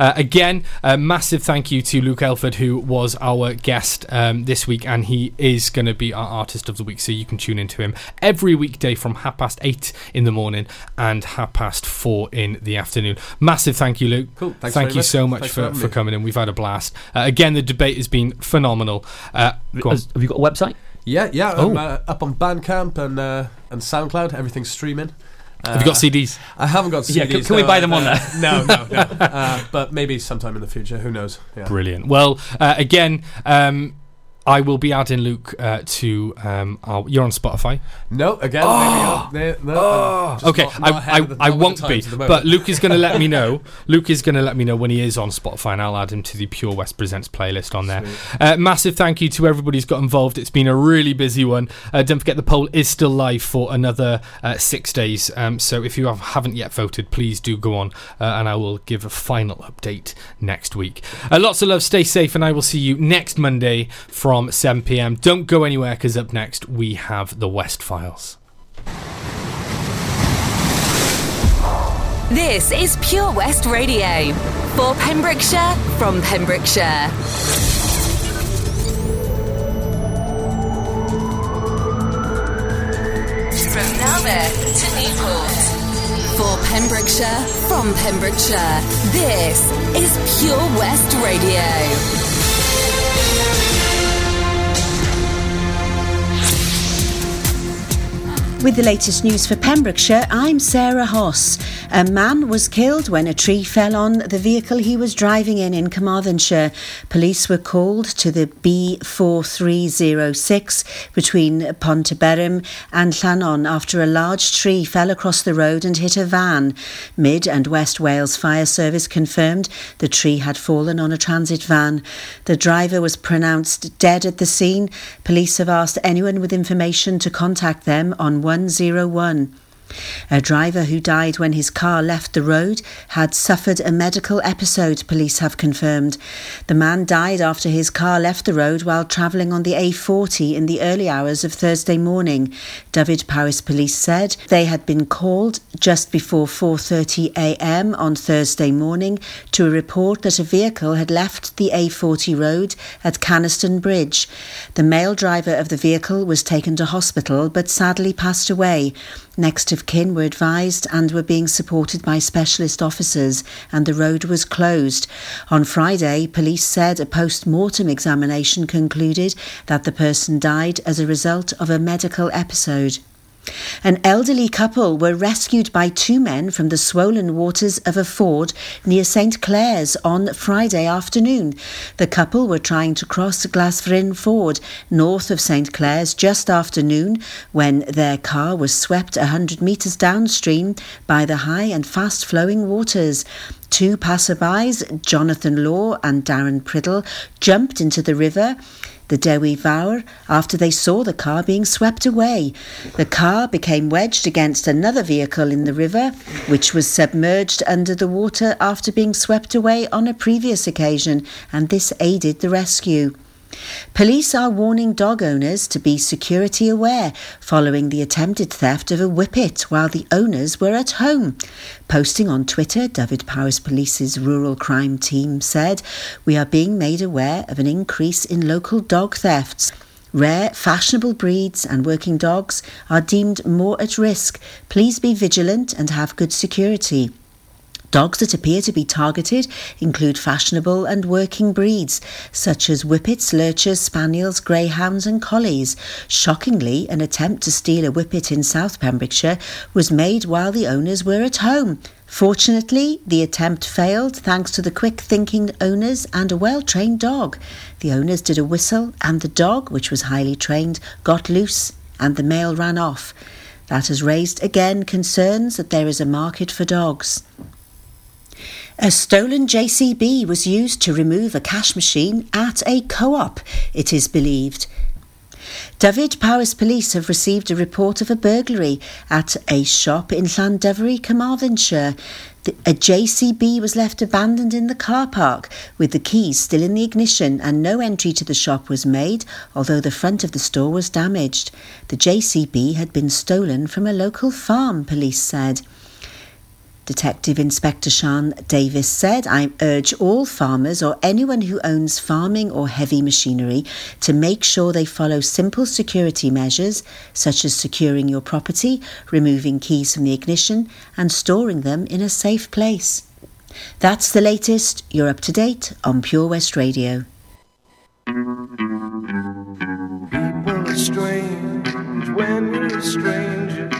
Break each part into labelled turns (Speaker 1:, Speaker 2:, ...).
Speaker 1: Uh, again, a massive thank you to Luke Elford, who was our guest um, this week, and he is going to be our artist of the week. So you can tune into him every weekday from half past eight in the morning and half past four in the afternoon. Massive thank you, Luke.
Speaker 2: Cool. Thanks
Speaker 1: thank
Speaker 2: very
Speaker 1: you
Speaker 2: much.
Speaker 1: so much
Speaker 2: Thanks
Speaker 1: for,
Speaker 2: for
Speaker 1: for, coming in. We've had a blast. Uh, again, the debate has been phenomenal. Uh, go on.
Speaker 3: Has- Have you got a website?
Speaker 2: Yeah, yeah.
Speaker 1: Oh.
Speaker 2: I'm uh, up on Bandcamp and uh, and SoundCloud. Everything's streaming. Uh,
Speaker 1: Have you got CDs?
Speaker 2: I haven't got CDs.
Speaker 3: Yeah, can- can we buy them
Speaker 2: uh,
Speaker 3: on there?
Speaker 2: No, no, no. uh, but maybe sometime in the future. Who knows? Yeah.
Speaker 1: Brilliant. Well, uh, again, um, I will be adding Luke uh, to. Um, our, you're on Spotify.
Speaker 2: No, again. maybe, no, no, uh,
Speaker 1: okay,
Speaker 2: not- not
Speaker 1: I, I,
Speaker 2: the-
Speaker 1: I
Speaker 2: not with the
Speaker 1: won't be,
Speaker 2: times at the moment.
Speaker 1: but Luke is going to let me know. Luke is going to let me know when he is on Spotify, and I'll add him to the Pure West Presents playlist on there. Uh, massive thank you to everybody who's got involved. It's been a really busy one. Uh, don't forget the poll is still live for another uh, six days. Um, so if you have, haven't yet voted, please do go on, uh, and I will give a final update next week. Uh, lots of love. Stay safe, and I will see you next Monday from 7 p.m. Don't go anywhere because up next we have the West Files.
Speaker 4: This is Pure West Radio for Pembrokeshire from Pembrokeshire. From Narberth to Newport. For Pembrokeshire from Pembrokeshire. This is Pure West Radio.
Speaker 5: With the latest news for Pembrokeshire, I'm Sarah Hoss. A man was killed when a tree fell on the vehicle he was driving in in Carmarthenshire. Police were called to the B4306 between Pontyberem and Llannon after a large tree fell across the road and hit a van. Mid and West Wales Fire Service confirmed the tree had fallen on a transit van. The driver was pronounced dead at the scene. Police have asked anyone with information to contact them on 101. A driver who died when his car left the road had suffered a medical episode, police have confirmed. The man died after his car left the road while travelling on the A40 in the early hours of Thursday morning. Dyfed-Powys police said they had been called just before 4:30 a.m. on Thursday morning to a report that a vehicle had left the A40 road at Canaston Bridge. The male driver of the vehicle was taken to hospital but sadly passed away. Next of kin were advised and were being supported by specialist officers, and the road was closed. On Friday, police said a post mortem examination concluded that the person died as a result of a medical episode. An elderly couple were rescued by two men from the swollen waters of a ford near St Clears on Friday afternoon. The couple were trying to cross Glasfryn Ford north of St Clears just after noon when their car was swept a hundred metres downstream by the high and fast flowing waters. Two passerbys, Jonathan Law and Darren Priddle, jumped into the river the Dewi Fawr after they saw the car being swept away. The car became wedged against another vehicle in the river, which was submerged under the water after being swept away on a previous occasion, and this aided the rescue. Police are warning dog owners to be security aware following the attempted theft of a whippet while the owners were at home. Posting on Twitter, Dyfed-Powys Police's rural crime team said, We are being made aware of an increase in local dog thefts. Rare, fashionable breeds and working dogs are deemed more at risk. Please be vigilant and have good security. Dogs that appear to be targeted include fashionable and working breeds, such as whippets, lurchers, spaniels, greyhounds, and collies. Shockingly, an attempt to steal a whippet in South Pembrokeshire was made while the owners were at home. Fortunately, the attempt failed thanks to the quick thinking owners and a well trained dog. The owners did a whistle, and the dog, which was highly trained, got loose and the male ran off. That has raised again concerns that there is a market for dogs. A stolen JCB was used to remove a cash machine at a co op, it is believed. Dyfed-Powys Police have received a report of a burglary at a shop in Llandovery, Carmarthenshire. The- A JCB was left abandoned in the car park with the keys still in the ignition and no entry to the shop was made, although the front of the store was damaged. The JCB had been stolen from a local farm, police said. Detective Inspector Sean Davis said, I urge all farmers or anyone who owns farming or heavy machinery to make sure they follow simple security measures such as securing your property, removing keys from the ignition, and storing them in a safe place. That's the latest. You're up to date on Pure West Radio.
Speaker 6: People are strange when you're a stranger.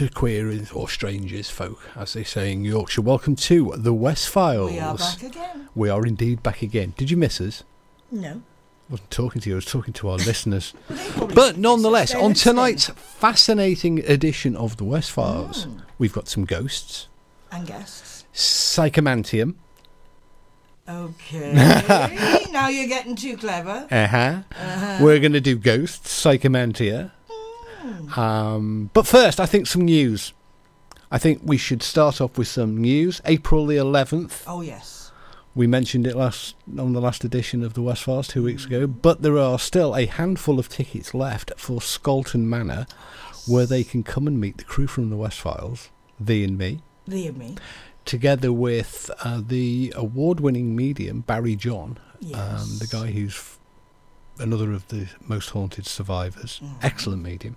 Speaker 7: To queers or strangers, folk, as they say in Yorkshire. Welcome to the West Files.
Speaker 8: We are back again.
Speaker 7: We are indeed back again. Did you miss us?
Speaker 8: No.
Speaker 7: I wasn't talking to you, I was talking to our listeners. But nonetheless, on tonight's fascinating edition of the West Files,
Speaker 8: Mm.
Speaker 7: we've got some ghosts,
Speaker 8: And guests.
Speaker 7: psychomantium,
Speaker 8: Okay. now you're getting too clever.
Speaker 7: uh-huh. We're going to do ghosts, psychomantia. Um, but first, I think some news. I think we should start off with some news. April the 11th.
Speaker 8: Oh, yes.
Speaker 7: We mentioned it last on the last edition of the West Files two weeks ago, but there are still a handful of tickets left for Scolton Manor, where they can come and meet the crew from the West Files, thee and me,
Speaker 8: Thee and me.
Speaker 7: together with uh, the award-winning medium Barry John,
Speaker 8: Yes.
Speaker 7: um, the guy who's f- another of the most haunted survivors.
Speaker 8: Mhm.
Speaker 7: Excellent medium.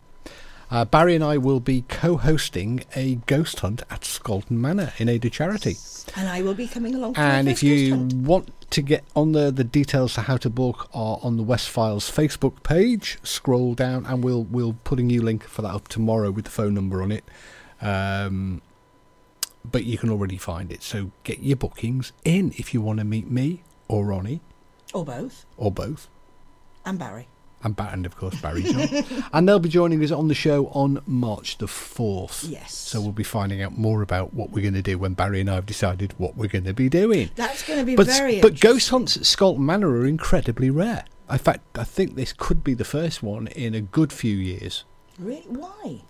Speaker 7: Uh, Barry and I will be co-hosting a ghost hunt at Scolton Manor in aid of charity.
Speaker 9: And I will be coming along.
Speaker 7: And if you want to get on the the details to how to book are on the West Files Facebook page. Scroll down, and we'll we'll put a new link for that up tomorrow with the phone number on it. Um, but you can already find it, so get your bookings in if you want to meet me or Ronnie
Speaker 9: or both,
Speaker 7: or both.
Speaker 9: and Barry.
Speaker 7: And, ba- and of course Barry John. and they'll be joining us on the show on March the 4th.
Speaker 9: Yes.
Speaker 7: So we'll be finding out more about what we're going to do when Barry and I have decided what we're going to be doing.
Speaker 9: That's going to be
Speaker 7: But,
Speaker 9: very.
Speaker 7: but ghost hunts at Scolton Manor are incredibly rare. In fact, I think this could be the first one in a good few years.
Speaker 9: Re- why?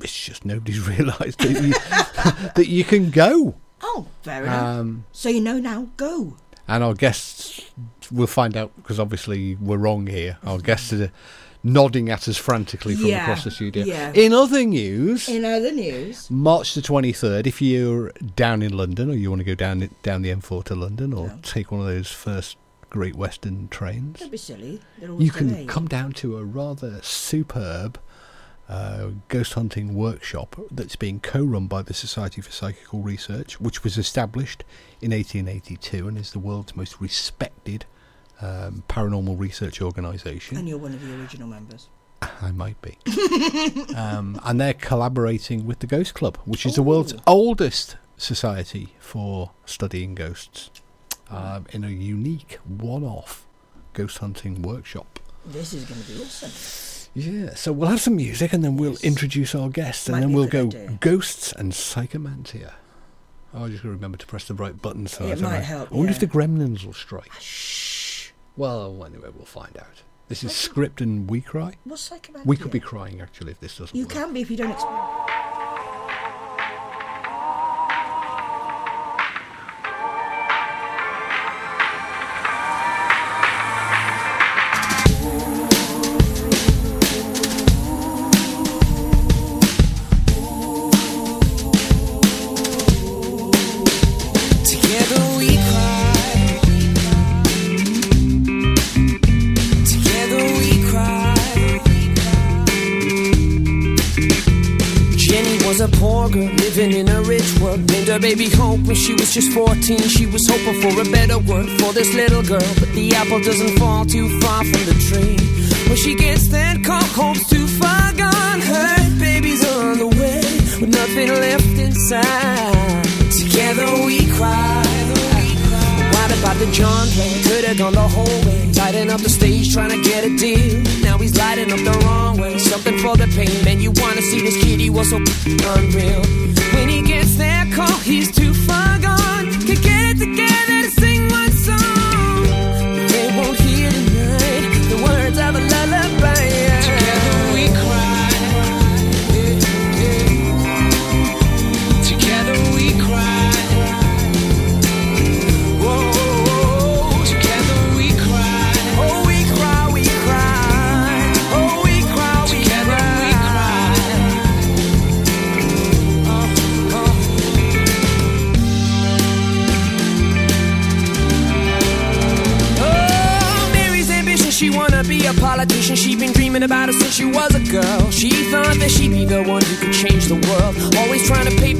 Speaker 7: It's just nobody's realised that you, that you can go.
Speaker 9: Oh, fair enough.
Speaker 7: Um,
Speaker 9: so you know now. Go.
Speaker 7: and our guests will find out because obviously we're wrong here. Our guests are nodding at us frantically from
Speaker 9: Yeah,
Speaker 7: across the studio.
Speaker 9: yeah.
Speaker 7: In other news,
Speaker 9: In other news,
Speaker 7: March the 23rd, if you're down in London or you want to go down down the M4 to London or
Speaker 9: No.
Speaker 7: take one of those first Great Western trains,
Speaker 9: don't be silly. They're
Speaker 7: you can
Speaker 9: delayed.
Speaker 7: come down to a rather superb uh, ghost hunting workshop that's being co-run by the Society for Psychical Research, which was established in 1882 and is the world's most respected um, paranormal research organisation.
Speaker 9: And you're one of the original members.
Speaker 7: I might be. um, and they're collaborating with the Ghost Club, which is the world's oldest society for studying ghosts, um, in a unique one-off ghost hunting workshop.
Speaker 9: This is going to be awesome.
Speaker 7: Yeah, so we'll have some music and then we'll
Speaker 9: Yes.
Speaker 7: introduce our guests and
Speaker 9: Might
Speaker 7: then we'll go
Speaker 9: idea.
Speaker 7: ghosts and psychomantia. Oh, I just got to remember to press the right button. So I
Speaker 9: It
Speaker 7: don't
Speaker 9: might
Speaker 7: know.
Speaker 9: help,
Speaker 7: I wonder if the gremlins will strike. Shh. Well, anyway, we'll find out. This is script and we cry.
Speaker 9: What's psychomantia?
Speaker 7: We could be crying actually if this doesn't
Speaker 9: You
Speaker 7: work.
Speaker 9: can be if you don't. Exp-
Speaker 3: baby Hope when she was just 14. She was hoping for a better world for this little girl. But the apple doesn't fall too far from the tree. When she gets that call, Hope's too far gone. Her baby's on the way with nothing left inside. Together we cry. What John play? Could have gone the whole way. Tighten up the stage, trying to get a deal. Now he's lighting up the wrong way. Something for the pain. Man, you wanna see this kid? He was so unreal. When he gets that call, he's too far gone.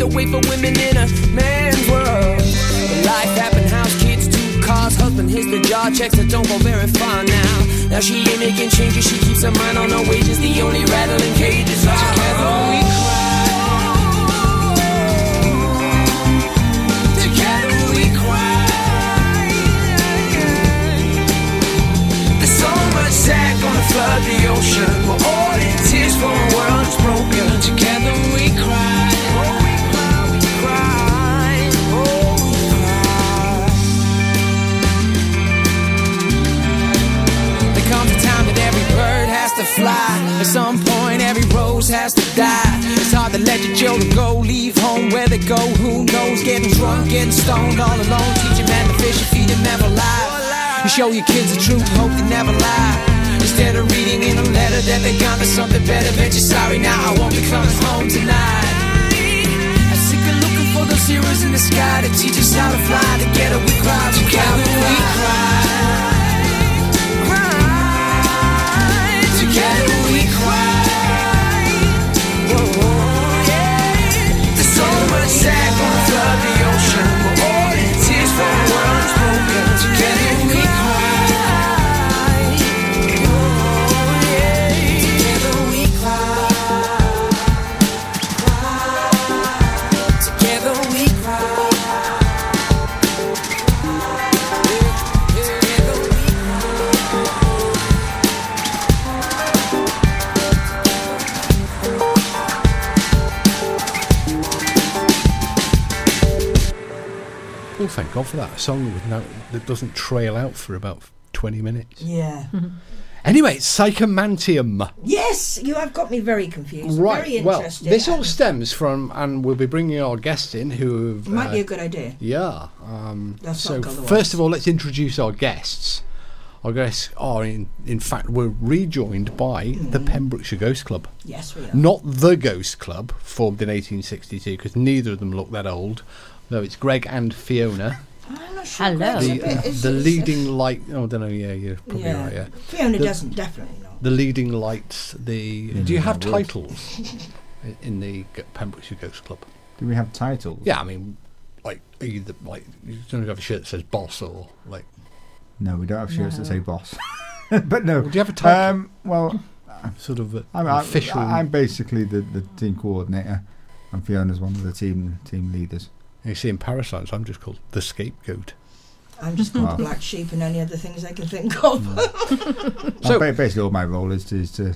Speaker 3: The way for women in a man's world. Life happened, house, kids, two cars, husband hits the jar checks that don't go very far now. Now she ain't making changes, she keeps her mind on her wages. The only rattling cages are together we cry. Together we cry. There's so much sad gonna flood the ocean. We're all in tears for a world that's broken. Together Let your children go, leave home where they go. Who knows? Getting drunk, getting stoned all alone. Teach them man to fish and feed him never lie. You show your kids the truth, hope they never lie. Instead of reading in a letter that they got to something better, bet you're sorry now. I won't be coming home tonight. I'm sick of looking for those heroes in the sky to teach us how to fly. Together we. Cry. Together we cry.
Speaker 7: For that. A song with no, that doesn't trail out for about 20 minutes.
Speaker 9: Yeah.
Speaker 7: Anyway, Psychomantium.
Speaker 9: Yes, you have got me very confused.
Speaker 7: Right.
Speaker 9: Very
Speaker 7: well, this all stems from, and we'll be bringing our guests in who have.
Speaker 9: might
Speaker 7: uh,
Speaker 9: be a good idea.
Speaker 7: Yeah. Um, so first of all, let's introduce our guests. Our guests are, in, in fact, we're rejoined by the
Speaker 9: Mm.
Speaker 7: Pembrokeshire Ghost Club.
Speaker 9: Yes, we are.
Speaker 7: Not the Ghost Club, formed in 1862, because neither of them look that old. Though it's Greg and Fiona,
Speaker 9: I'm not sure.
Speaker 8: Hello.
Speaker 9: Greg's a
Speaker 7: the,
Speaker 9: bit- it's-
Speaker 7: the
Speaker 9: it's-
Speaker 7: leading light. Oh, I don't know. Yeah, you're probably
Speaker 9: yeah.
Speaker 7: right. Yeah,
Speaker 9: Fiona
Speaker 7: The-
Speaker 9: doesn't definitely know.
Speaker 7: the leading lights. The
Speaker 10: Yeah,
Speaker 7: do you
Speaker 10: no,
Speaker 7: have
Speaker 10: I would.
Speaker 7: titles i- in the G- Pembrokeshire Ghost Club?
Speaker 10: Do we have titles?
Speaker 7: Yeah, I mean, like are you the, like you don't have a shirt that says boss or like.
Speaker 10: No, we don't have shirts that
Speaker 8: No.
Speaker 10: say boss. but no.
Speaker 7: Do you have a title?
Speaker 10: Um, well, I'm
Speaker 7: sort of a,
Speaker 10: I'm,
Speaker 7: an
Speaker 10: I'm,
Speaker 7: official.
Speaker 10: I'm basically the, the team coordinator, and Fiona's one of the team team leaders.
Speaker 7: You see, in Parasites, I'm just called the scapegoat.
Speaker 9: I'm just called
Speaker 10: Wow.
Speaker 9: the black sheep and any other things I can think of.
Speaker 7: So-
Speaker 10: So basically, all my role is to, is to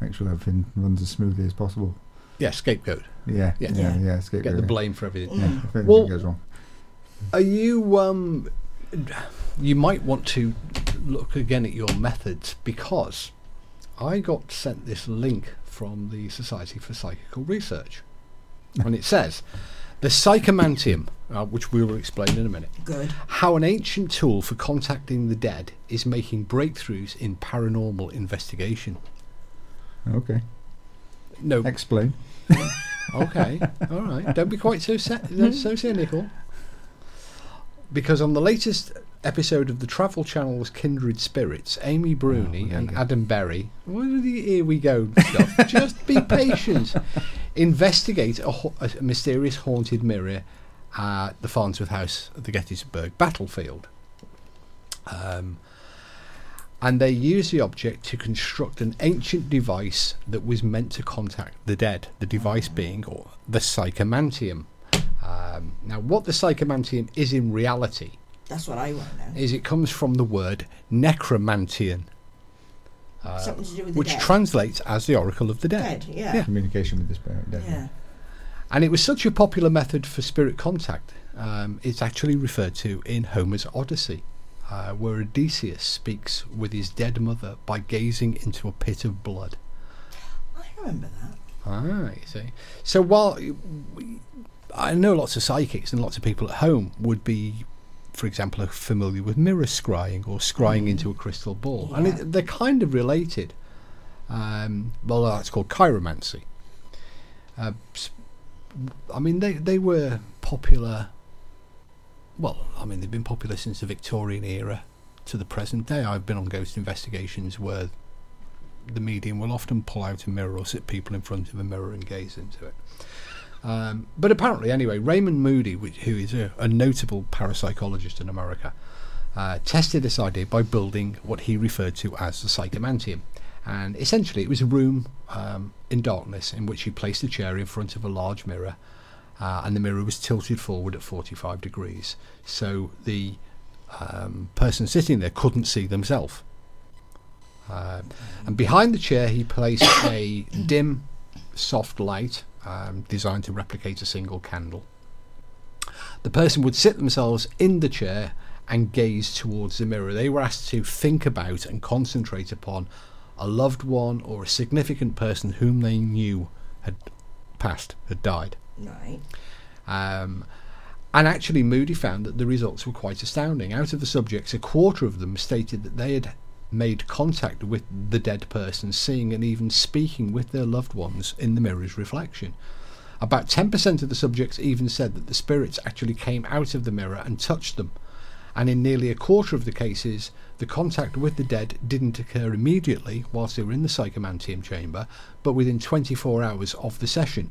Speaker 10: make sure everything runs as smoothly as possible.
Speaker 7: Yeah, scapegoat.
Speaker 10: Yeah,
Speaker 7: Yeah.
Speaker 10: yeah, yeah.
Speaker 9: Yeah.
Speaker 10: escape
Speaker 7: Get the blame for everything.
Speaker 10: Yeah,
Speaker 9: Mm.
Speaker 10: if anything
Speaker 7: Well-
Speaker 10: goes wrong.
Speaker 7: Are you um? You might want to look again at your methods because I got sent this link from the Society for Psychical Research, and it says the psychomantium, uh, which we will explain in a minute,
Speaker 9: Good.
Speaker 7: how an ancient tool for contacting the dead is making breakthroughs in paranormal investigation.
Speaker 10: Okay,
Speaker 7: No,
Speaker 10: explain.
Speaker 7: Okay, all right. Don't be quite so sa- so cynical. Because on the latest episode of the Travel Channel's Kindred Spirits, Amy Bruni
Speaker 10: Oh,
Speaker 7: and
Speaker 10: go.
Speaker 7: Adam Berry, what are the here we go stuff? Just be patient. Investigate a, a mysterious haunted mirror at the Farnsworth House at the Gettysburg battlefield. Um, and they use the object to construct an ancient device that was meant to contact the dead. The device being or the psychomantium. Um, now, what the psychomantium is in reality
Speaker 9: That's what I want to know.
Speaker 7: is it comes from the word necromanteion, uh,
Speaker 9: Something to do with the
Speaker 7: which
Speaker 9: dead.
Speaker 7: translates as the oracle of the dead.
Speaker 9: Dead, yeah.
Speaker 7: Yeah.
Speaker 10: Communication with the spirit.
Speaker 9: Yeah.
Speaker 7: And it was such a popular method for spirit contact. Um, it's actually referred to in Homer's Odyssey, uh, where Odysseus speaks with his dead mother by gazing into a pit of blood.
Speaker 9: I remember that.
Speaker 7: Ah, you see. So while we- I know lots of psychics and lots of people at home would be, for example, are familiar with mirror scrying or scrying into a crystal ball, and it, they're kind of related. Um, well, that's called chiromancy. Uh, I mean, they they were popular. Well, I mean, they've been popular since the Victorian era to the present day. I've been on ghost investigations where the medium will often pull out a mirror or sit people in front of a mirror and gaze into it. Um, but apparently, anyway, Raymond Moody, which, who is a, a notable parapsychologist in America, uh, tested this idea by building what he referred to as the psychomantium. And essentially, it was a room um, in darkness in which he placed a chair in front of a large mirror, uh, and the mirror was tilted forward at 45 degrees. So the um, person sitting there couldn't see themselves. Uh, and behind the chair, he placed a dim, soft light um, designed to replicate a single candle. The person would sit themselves in the chair and gaze towards the mirror. They were asked to think about and concentrate upon a loved one or a significant person whom they knew had passed, had died.
Speaker 9: Right.
Speaker 7: Um, and actually, Moody found that the results were quite astounding. Out of the subjects, a quarter of them stated that they had made contact with the dead person, seeing and even speaking with their loved ones in the mirror's reflection. About 10% of the subjects even said that the spirits actually came out of the mirror and touched them. And in nearly a quarter of the cases, the contact with the dead didn't occur immediately whilst they were in the psychomantium chamber, but within 24 hours of the session.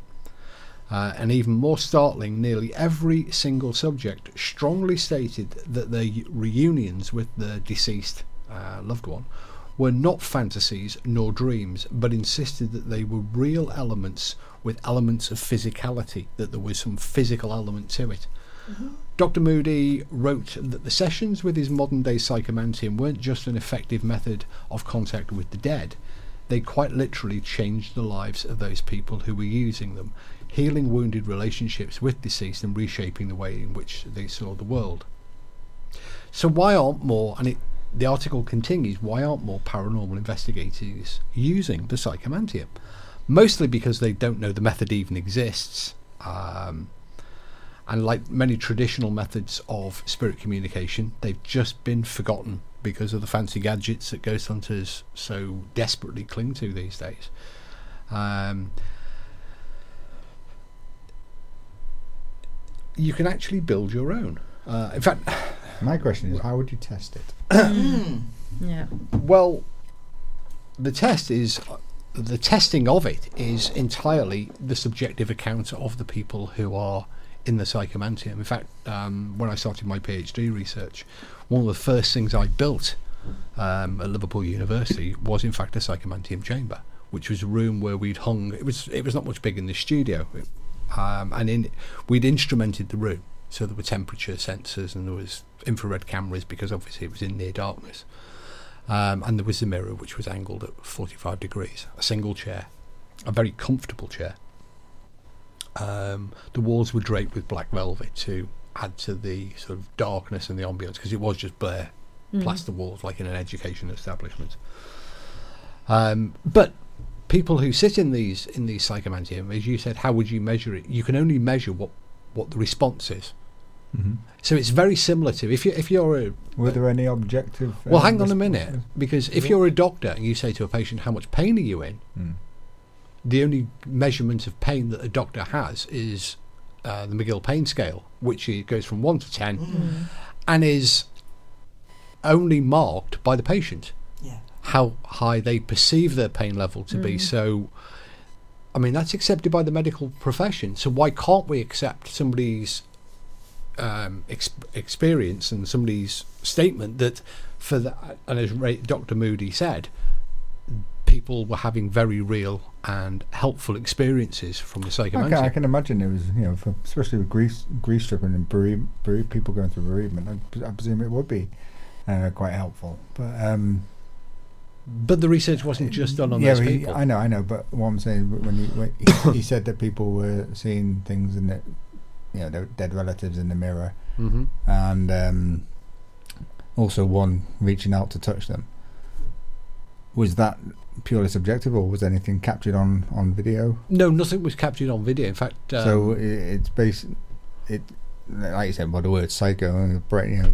Speaker 7: Uh, and even more startling, nearly every single subject strongly stated that their reunions with the deceased uh, loved one were not fantasies nor dreams, but insisted that they were real elements with elements of physicality, that there was some physical element to it. Dr. Moody wrote that the sessions with his modern day psychomantium weren't just an effective method of contact with the dead, they quite literally changed the lives of those people who were using them. healing wounded relationships with deceased and reshaping the way in which they saw the world. So why aren't more and it the article continues, why aren't more paranormal investigators using the psychomantium? Mostly because they don't know the method even exists. Um, and like many traditional methods of spirit communication, they've just been forgotten because of the fancy gadgets that ghost hunters so desperately cling to these days. Um, you can actually build your own. Uh, in fact,
Speaker 10: My question is, how would you test it?
Speaker 9: Mm. Yeah.
Speaker 7: well, the test is the testing of it is entirely the subjective account of the people who are in the psychomantium. In fact, um, when I started my PhD research, one of the first things I built um, at Liverpool University was, in fact, a psychomantium chamber, which was a room where we'd hung. It was it was not much bigger than the studio, um, and in we'd instrumented the room, so there were temperature sensors and there was infrared cameras because obviously it was in near darkness. Um, and there was a mirror which was angled at 45 degrees, a single chair, a very comfortable chair. Um, the walls were draped with black velvet to add to the sort of darkness and the ambience because it was just bare plaster walls like in an education establishment. Um, but people who sit in these in these psychomantium, as you said, how would you measure it? You can only measure what what the response is.
Speaker 10: Mm-hmm.
Speaker 7: So it's very similar to if you if you're a
Speaker 10: Were there any objective?
Speaker 7: well, hang on a minute, because if you're a doctor and you say to a patient, "How much pain are you in?"
Speaker 10: Mm.
Speaker 7: the only measurement of pain that a doctor has is uh, the McGill pain scale, which it goes from one to ten,
Speaker 9: Mm.
Speaker 7: and is only marked by the patient
Speaker 9: Yeah.
Speaker 7: how high they perceive their pain level to be. So, I mean, that's accepted by the medical profession. So why can't we accept somebody's um, ex- experience and somebody's statement that for that, and as Ray, Dr. Moody said, people were having very real and helpful experiences from the
Speaker 10: I can, I can imagine it was, you know, for, especially with grief, grief stripping and bereave, bereave, people going through bereavement. I, I presume it would be uh, quite helpful. But um,
Speaker 7: But the research wasn't just done on
Speaker 10: yeah,
Speaker 7: those
Speaker 10: he-
Speaker 7: people.
Speaker 10: I know, I know. But what I'm saying, when he, when he, he said that people were seeing things in the, you know, their dead relatives in the mirror,
Speaker 7: hmm
Speaker 10: and um, also one reaching out to touch them. Was that purely subjective, or was anything captured on on video?
Speaker 7: No, nothing was captured on video. In fact, um,
Speaker 10: so i it's based, it like you said by the word psycho and the brain, you know,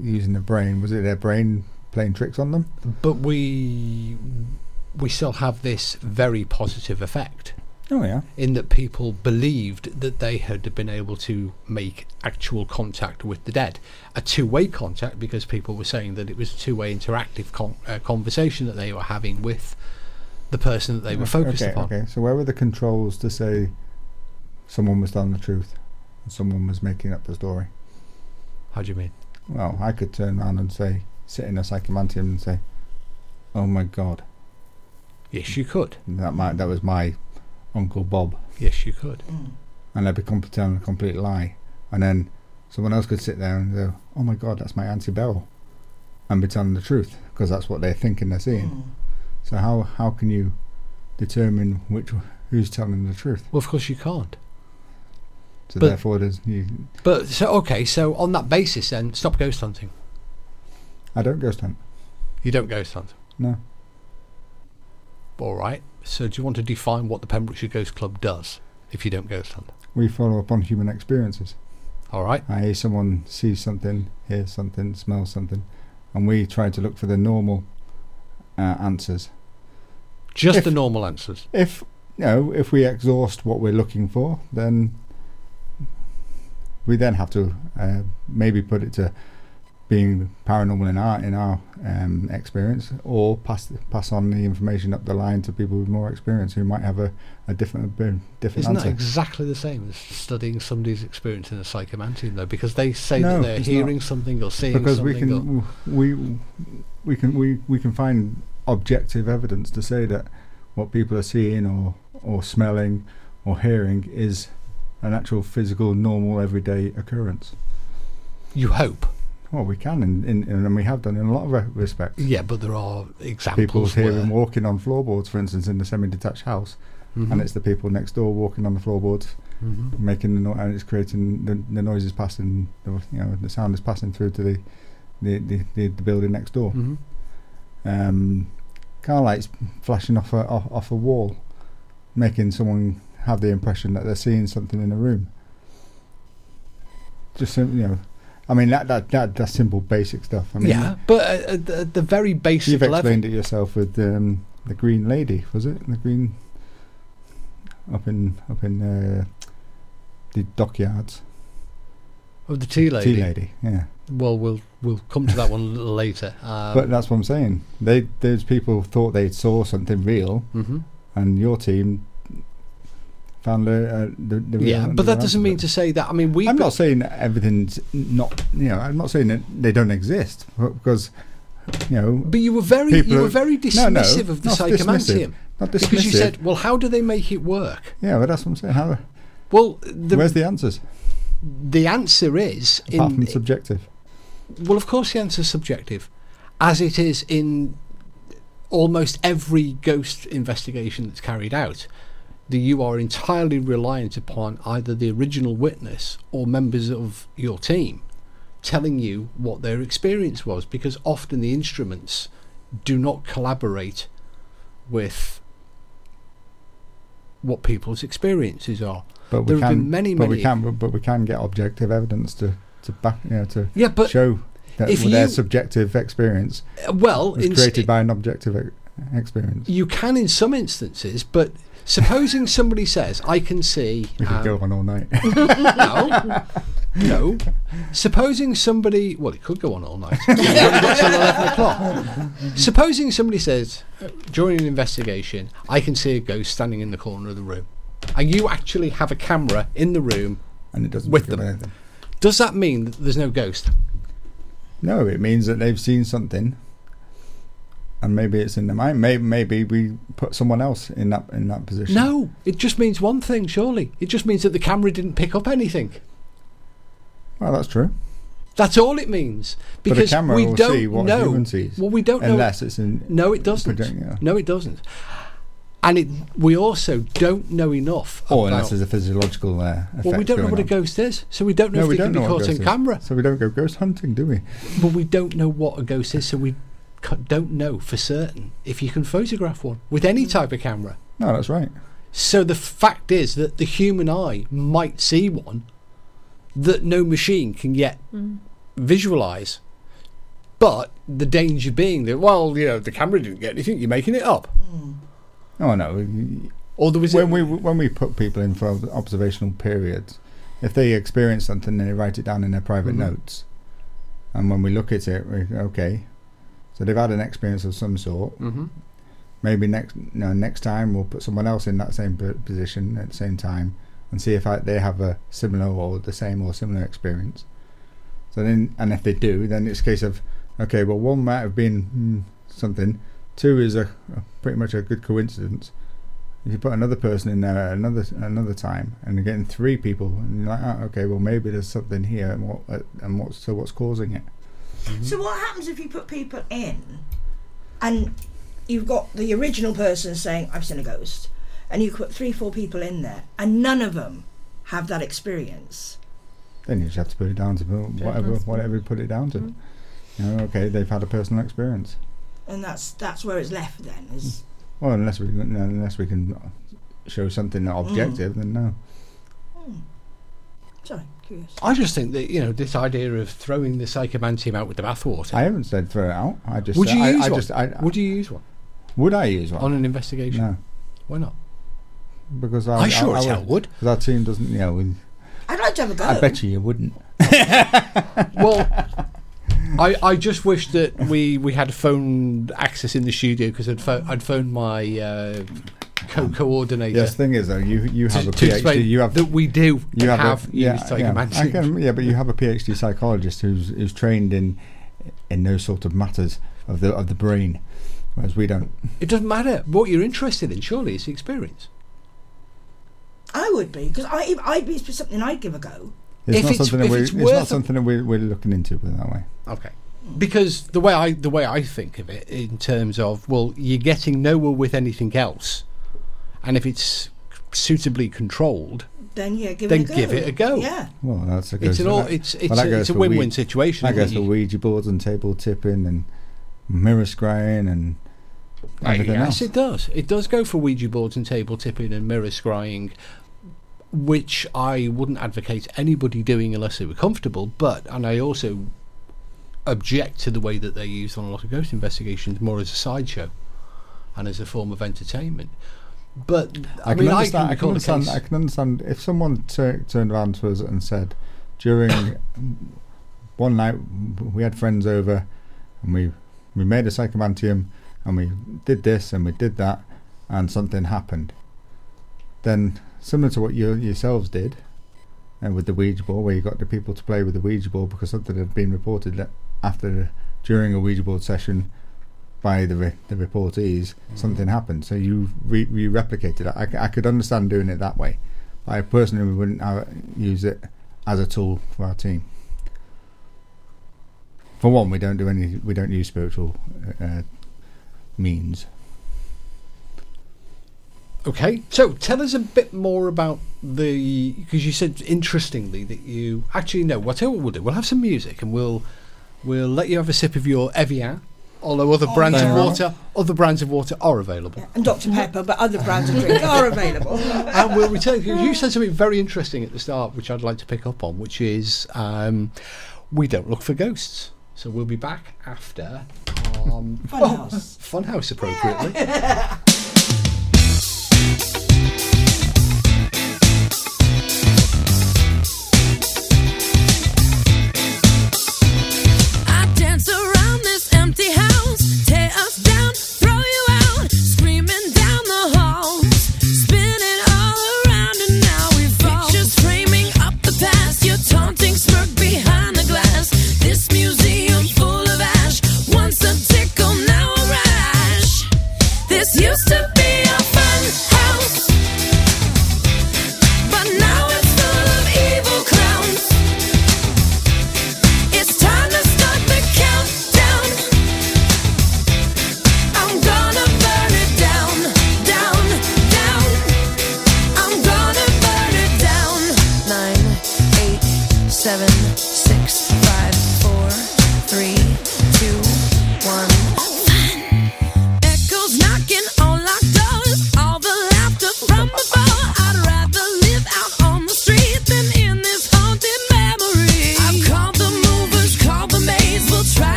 Speaker 10: using the brain. Was it their brain playing tricks on them?
Speaker 7: but we we still have this very positive effect
Speaker 10: Oh yeah,
Speaker 7: in that people believed that they had been able to make actual contact with the dead, a two-way contact because people were saying that it was a two-way interactive con- uh, conversation that they were having with the person that they were focused
Speaker 10: okay,
Speaker 7: upon.
Speaker 10: Okay, so where were the controls to say someone was telling the truth and someone was making up the story?
Speaker 7: How do you mean?
Speaker 10: Well, I could turn around and say, sit in a psychomantium and say, "Oh my God,
Speaker 7: Yes, you could.
Speaker 10: that my that was my Uncle Bob,"
Speaker 7: Yes, you could.
Speaker 9: Mm.
Speaker 10: and I'd be telling a complete lie, and then someone else could sit there and go, "Oh my God, that's my Auntie Beryl," and be telling the truth because that's what they're thinking they're seeing.
Speaker 9: Mm.
Speaker 10: So how how can you determine which who's telling the truth?
Speaker 7: Well, of course you can't.
Speaker 10: So
Speaker 7: But-
Speaker 10: therefore, there's you.
Speaker 7: But so okay, so on that basis, then stop ghost hunting.
Speaker 10: I don't ghost hunt.
Speaker 7: You don't ghost hunt.
Speaker 10: No.
Speaker 7: All right. So do you want to define what the Pembrokeshire Ghost Club does if you don't ghost hunt?
Speaker 10: We follow up on human experiences.
Speaker 7: All right.
Speaker 10: I.e., someone sees something, hears something, smells something, and we try to look for the normal uh, answers.
Speaker 7: Just
Speaker 10: If-
Speaker 7: the normal answers.
Speaker 10: If you know, if we exhaust what we're looking for, then we then have to uh, maybe put it to being paranormal in our in our um, experience, or pass pass on the information up the line to people with more experience who might have a, a different a different
Speaker 7: Isn't that exactly the same as studying somebody's experience in a psychomantium, though? Because they say
Speaker 10: No,
Speaker 7: that they're hearing something or seeing something.
Speaker 10: because we can we we can we, we can find objective evidence to say that what people are seeing or or smelling or hearing is an actual physical normal everyday occurrence
Speaker 7: you hope.
Speaker 10: Well we can in, in, and we have done in a lot of re- respects
Speaker 7: Yeah, but there are
Speaker 10: people
Speaker 7: examples
Speaker 10: hearing
Speaker 7: where
Speaker 10: walking on floorboards for instance in the semi-detached house
Speaker 7: Mhm.
Speaker 10: and it's the people next door walking on the floorboards,
Speaker 7: Mhm.
Speaker 10: making the no- and it's creating the, the noise is passing, the, you know, the sound is passing through to the the, the, the, the building next door.
Speaker 7: Mhm.
Speaker 10: Um, car lights flashing off a off, off a wall, making someone have the impression that they're seeing something in a room. Just you know, I mean that that, that that's simple basic stuff. I mean,
Speaker 7: yeah, but at, at the, the very basic
Speaker 10: You've
Speaker 7: level,
Speaker 10: explained it yourself with um, the Green Lady, was it? The Green up in up in uh, the dockyards.
Speaker 7: of the tea lady.
Speaker 10: Tea lady, yeah.
Speaker 7: Well, we'll we'll come to that one a little later. Um,
Speaker 10: but that's what I'm saying. They those people thought they saw something real,
Speaker 7: mhm.
Speaker 10: and your team uh, the, the
Speaker 7: yeah, but that doesn't mean
Speaker 10: to
Speaker 7: say that. I mean, we.
Speaker 10: I'm not saying that everything's not. You know, I'm not saying that they don't exist because you know
Speaker 7: But you were very you were very
Speaker 10: No, no,
Speaker 7: dismissive of the psychomantium
Speaker 10: not
Speaker 7: because you said, "Well, how do they make it work?"
Speaker 10: yeah, but that's what I'm saying. How,
Speaker 7: Well, the
Speaker 10: where's the answers
Speaker 7: the answer is
Speaker 10: apart
Speaker 7: in
Speaker 10: from subjective?
Speaker 7: well, of course, the answer is subjective, as it is in almost every ghost investigation that's carried out. That you are entirely reliant upon either the original witness or members of your team telling you what their experience was, because often the instruments do not collaborate with what people's experiences are.
Speaker 10: But we
Speaker 7: There have
Speaker 10: can,
Speaker 7: been many,
Speaker 10: but we can, but we can get objective evidence to to back, you know, to
Speaker 7: Yeah, but
Speaker 10: show that
Speaker 7: if
Speaker 10: their
Speaker 7: you-
Speaker 10: subjective experience
Speaker 7: well,
Speaker 10: was created by an objective experience.
Speaker 7: you can in some instances, but supposing somebody says, "I can see,"
Speaker 10: We could
Speaker 7: um,
Speaker 10: go on all night.
Speaker 7: no, no. Supposing somebody, well, it could go on all night. Eleven o'clock. Supposing somebody says during an investigation, "I can see a ghost standing in the corner of the room," and you actually have a camera in the room,
Speaker 10: and it doesn't
Speaker 7: with them.
Speaker 10: anything.
Speaker 7: does that mean that there's no ghost?
Speaker 10: No, it means that they've seen something, and maybe it's in the mind. Maybe maybe we put someone else in that in that position.
Speaker 7: No, it just means one thing. Surely, it just means that the camera didn't pick up anything.
Speaker 10: well, that's true.
Speaker 7: That's all it means.
Speaker 10: But a
Speaker 7: Because
Speaker 10: camera
Speaker 7: we don't
Speaker 10: see what a
Speaker 7: know.
Speaker 10: human sees,
Speaker 7: Well, we don't know.
Speaker 10: unless it's in.
Speaker 7: No, it doesn't.
Speaker 10: yeah.
Speaker 7: No, it doesn't. And it, we also don't know enough.
Speaker 10: Or unless there's a physiological uh, effect.
Speaker 7: well, we don't know what a ghost is, so we don't know
Speaker 10: No,
Speaker 7: if
Speaker 10: we
Speaker 7: they
Speaker 10: don't
Speaker 7: can
Speaker 10: know
Speaker 7: be caught on camera.
Speaker 10: So we don't go ghost hunting, do we?
Speaker 7: But we don't know what a ghost is, so we don't know for certain if you can photograph one with any mm. type of camera.
Speaker 10: No, that's right.
Speaker 7: So the fact is that the human eye might see one that no machine can yet mm. visualize. But the danger being that, well, you know, the camera didn't get anything, you're making it up. Mm.
Speaker 10: Oh no. we-
Speaker 7: Or there was
Speaker 10: When we when we put people in for observational periods, if they experience something, they write it down in their private
Speaker 7: Mhm.
Speaker 10: notes, and when we look at it, we okay, so they've had an experience of some sort.
Speaker 7: Mhm.
Speaker 10: Maybe next no, next time we'll put someone else in that same position at the same time and see if I, they have a similar or the same or similar experience. So then, and if they do, then it's a case of okay, well, one might have been hmm, something, two is a, a pretty much a good coincidence. If you put another person in there at another another time, and you're getting three people, and you're like, oh, okay, well maybe there's something here, and what uh, and what's so what's causing it? Mm-hmm.
Speaker 8: So what happens if you put people in, and you've got the original person saying I've seen a ghost, and you put three, four people in there, and none of them have that experience.
Speaker 10: Then you just have to put it down to whatever whatever you put it down to. Mm-hmm. You know, okay, they've had a personal experience.
Speaker 8: and that's that's where it's left. Then is mm.
Speaker 10: Well, unless we unless we can show something mm. objective, then no. Hmm.
Speaker 8: sorry, curious.
Speaker 7: I just think that you know this idea of throwing the psychomantium out with the bathwater.
Speaker 10: I haven't said throw it out. I just
Speaker 7: would you
Speaker 10: I,
Speaker 7: use
Speaker 10: I
Speaker 7: one?
Speaker 10: just I,
Speaker 7: would you use one
Speaker 10: would I use one?
Speaker 7: on an investigation?
Speaker 10: no,
Speaker 7: Why not?
Speaker 10: because I,
Speaker 7: I, sure
Speaker 10: I,
Speaker 7: as hell would.
Speaker 10: Because our team doesn't. You know, we,
Speaker 8: I'd like to have a go.
Speaker 10: I bet you you wouldn't.
Speaker 7: Well, I, I just wish that we, we had phone access in the studio because I'd, pho- I'd phoned my uh, co coordinator
Speaker 10: Yes, thing is though, you you have
Speaker 7: to,
Speaker 10: a PhD.
Speaker 7: explain
Speaker 10: You have
Speaker 7: that we do
Speaker 10: you have,
Speaker 7: have,
Speaker 10: a, yeah, yeah, can, yeah, but you have a PhD psychologist who's who's trained in in those sort of matters of the of the brain, whereas we don't.
Speaker 7: It doesn't matter what you're interested in. Surely it's the experience.
Speaker 8: I would be because I I'd be something I'd give a go.
Speaker 10: It's
Speaker 7: If
Speaker 10: not
Speaker 7: it's-
Speaker 10: something that
Speaker 7: if
Speaker 10: we.
Speaker 7: it's
Speaker 10: It's,
Speaker 7: worth
Speaker 10: not
Speaker 7: a-
Speaker 10: something that we're, we're looking into put it that way.
Speaker 7: Okay. Because the way I the way I think of it in terms of well, you're getting nowhere with anything else, and if it's suitably controlled,
Speaker 8: Then yeah, give
Speaker 7: then
Speaker 8: it a go.
Speaker 7: give it a go.
Speaker 8: Yeah.
Speaker 10: Well, that's a
Speaker 7: It's an all,
Speaker 10: for-
Speaker 7: it's it's,
Speaker 10: well,
Speaker 7: a,
Speaker 10: goes
Speaker 7: it's a
Speaker 10: for
Speaker 7: win-win
Speaker 10: Ouija-
Speaker 7: situation.
Speaker 10: That goes
Speaker 7: isn't
Speaker 10: for? Ouija boards and table tipping and mirror scrying and everything
Speaker 7: yes,
Speaker 10: else.
Speaker 7: it does. It does go for Ouija boards and table tipping and mirror scrying, which I wouldn't advocate anybody doing unless they were comfortable. But and I also object to the way that they're used on a lot of ghost investigations more as a sideshow and as a form of entertainment. But I,
Speaker 10: I, can
Speaker 7: mean, I
Speaker 10: understand.
Speaker 7: can,
Speaker 10: I can understand. I can understand if someone tur- turned around to us and said, during one night we had friends over and we we made a psychomantium and we did this and we did that and something happened. Then similar to what you yourselves did, and with the Ouija board, where you got the people to play with the Ouija board because something had been reported that after during a Ouija board session by the re- the reportees, something happened. So you re- you replicated it. I could understand doing it that way. But I personally wouldn't have, use it as a tool for our team. For one, we don't do any. We don't use spiritual uh, means.
Speaker 7: Okay, so tell us a bit more about the because you said interestingly that you actually you what we'll do. We'll have some music and we'll we'll let you have a sip of your Evian. Although other
Speaker 8: Oh,
Speaker 7: brands of water, other brands of water are available,
Speaker 8: And Dr Pepper, but other brands of drink are available.
Speaker 7: and we'll return. You said something very interesting at the start, which I'd like to pick up on, which is um, we don't look for ghosts. So we'll be back after um,
Speaker 8: Funhouse.
Speaker 7: Funhouse, appropriately.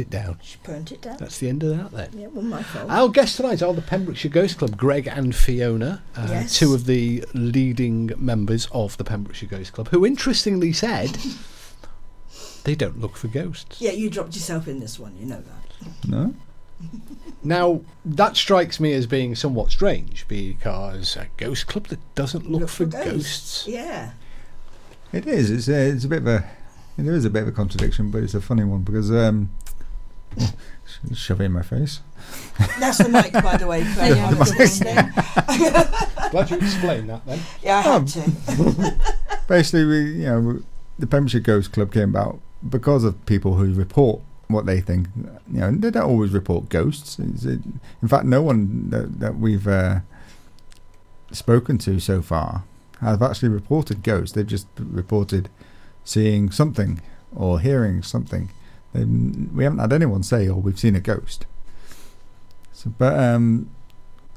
Speaker 7: it down, it down.
Speaker 8: She burnt it down.
Speaker 7: That's the end of that then.
Speaker 8: Yeah, well, my fault.
Speaker 7: Our guests tonight are the Pembrokeshire Ghost Club, Greg and Fiona, uh,
Speaker 8: Yes.
Speaker 7: two of the leading members of the Pembrokeshire Ghost Club, who interestingly said they don't look for ghosts.
Speaker 8: Yeah, you dropped yourself in this one. You know that.
Speaker 10: No.
Speaker 7: Now, that strikes me as being somewhat strange because a ghost club that doesn't look, for, ghosts.
Speaker 8: Yeah.
Speaker 10: It is. It's a, it's a bit of a. There is a bit of a contradiction, but it's a funny one because um, shove it in my face.
Speaker 8: That's the mic, by the way. for
Speaker 9: Yeah,
Speaker 8: everyone.
Speaker 7: Glad you explained that then.
Speaker 8: Yeah, I had
Speaker 10: Oh.
Speaker 8: to.
Speaker 10: Basically, we you know the Pembrokeshire Ghost Club came about because of people who report what they think. You know, they don't always report ghosts. It's, it, in fact, no one that, that we've uh, spoken to so far have actually reported ghosts. They've just reported seeing something or hearing something. We haven't had anyone say, "Oh, we've seen a ghost." So, but um,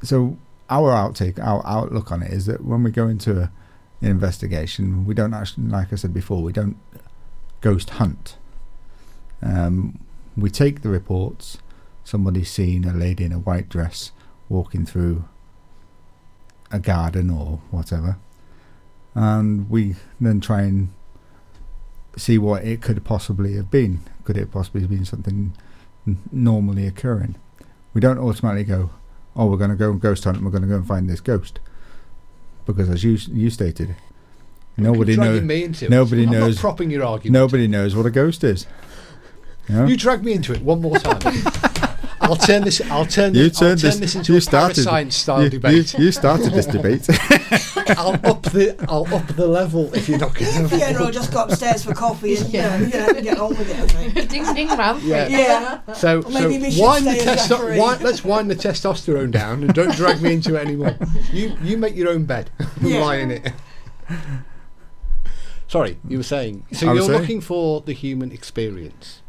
Speaker 10: so our outtake, our outlook on it is that when we go into a, an investigation, we don't actually, like I said before, we don't ghost hunt. Um, we take the reports. Somebody's seen a lady in a white dress walking through a garden or whatever, and we then try and see what it could possibly have been. Could it possibly have been something n- normally occurring? We don't automatically go, "Oh, we're going to go and ghost hunt, and we're going to go and find this ghost," because as you you stated, nobody knows.
Speaker 7: me into it.
Speaker 10: nobody
Speaker 7: I'm
Speaker 10: knows-
Speaker 7: not propping your argument.
Speaker 10: Nobody knows what a ghost is. You know?
Speaker 7: You drag me into it one more time. I'll turn this. I'll turn.
Speaker 10: You
Speaker 7: this, I'll turn
Speaker 10: this.
Speaker 7: this into
Speaker 10: you
Speaker 7: a
Speaker 10: started.
Speaker 7: parascience style
Speaker 10: you,
Speaker 7: debate.
Speaker 10: You, you started this debate.
Speaker 7: I'll up the. I'll up the level if you're not going to.
Speaker 8: Fiona just got upstairs for coffee and yeah, yeah, get on with it. I think.
Speaker 9: ding ding man.
Speaker 7: Yeah.
Speaker 8: Yeah.
Speaker 7: So,
Speaker 8: Or
Speaker 7: so wind the testo- wind, let's wind the testosterone down and don't drag me into it anymore. You you make your own bed
Speaker 8: Yeah.
Speaker 7: lie in it. Sorry, you were saying. So
Speaker 10: I
Speaker 7: you're
Speaker 10: saying-
Speaker 7: looking for the human experience.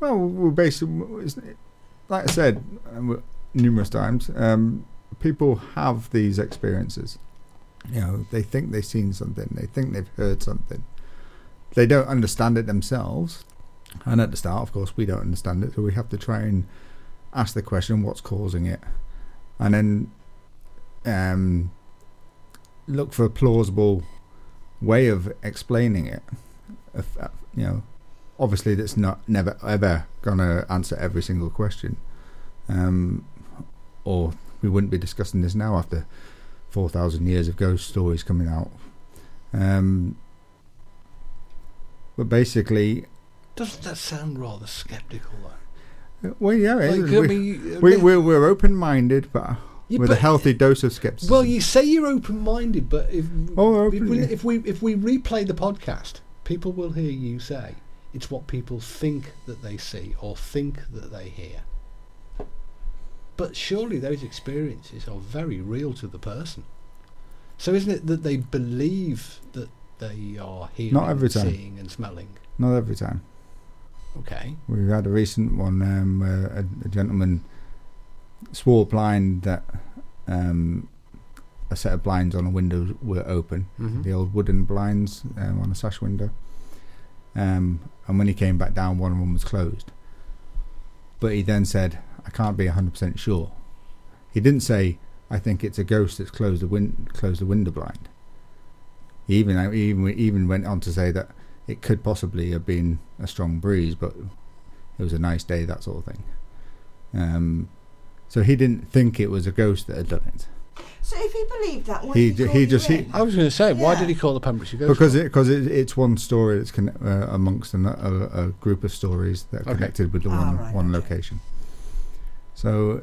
Speaker 10: well, we're basically, it's- like I said um, numerous times, um, people have these experiences. You know, they think they've seen something. They think they've heard something. They don't understand it themselves. And at the start, of course, we don't understand it, so we have to try and ask the question, what's causing it, and then um, look for a plausible way of explaining it. If, uh, you know, obviously, that's not never ever gonna answer every single question, um, or we wouldn't be discussing this now after four thousand years of ghost stories coming out. Um, but basically,
Speaker 7: Doesn't that sound rather sceptical though?
Speaker 10: well, yeah,
Speaker 7: Like. I
Speaker 10: we,
Speaker 7: mean,
Speaker 10: we, we're, we're open-minded, but
Speaker 7: Yeah,
Speaker 10: with a healthy dose of skepticism.
Speaker 7: Well, you say you're open-minded, but if,
Speaker 10: Oh, we're
Speaker 7: if, we,
Speaker 10: yeah.
Speaker 7: if we if we replay the podcast, people will hear you say it's what people think that they see or think that they hear. But surely those experiences are very real to the person. So isn't it that they believe that they are hearing,
Speaker 10: Not every time.
Speaker 7: seeing, and smelling?
Speaker 10: Not every time.
Speaker 7: Okay.
Speaker 10: We had a recent one um, where a, a gentleman swore blind that um, a set of blinds on a window were open,
Speaker 7: Mhm.
Speaker 10: the old wooden blinds um, on a sash window. Um, and when he came back down, one of them was closed. But he then said, "I can't be hundred percent sure." He didn't say, "I think it's a ghost that's closed the win- closed the window blind." He even even even went on to say that it could possibly have been a strong breeze, but it was a nice day, that sort of thing. Um, so he didn't think it was a ghost that had done it
Speaker 8: So if he believed that, why
Speaker 10: He
Speaker 8: did he,
Speaker 10: d- he
Speaker 8: you
Speaker 10: just- he-
Speaker 7: I was going to say, why did he call the Pembrokeshire Ghost
Speaker 10: because
Speaker 7: Club?
Speaker 10: it because it, it's one story that's conne- uh, amongst an, a, a group of stories that are
Speaker 7: Okay.
Speaker 10: connected with the
Speaker 8: Ah,
Speaker 10: one
Speaker 8: right,
Speaker 10: one
Speaker 8: okay.
Speaker 10: location. So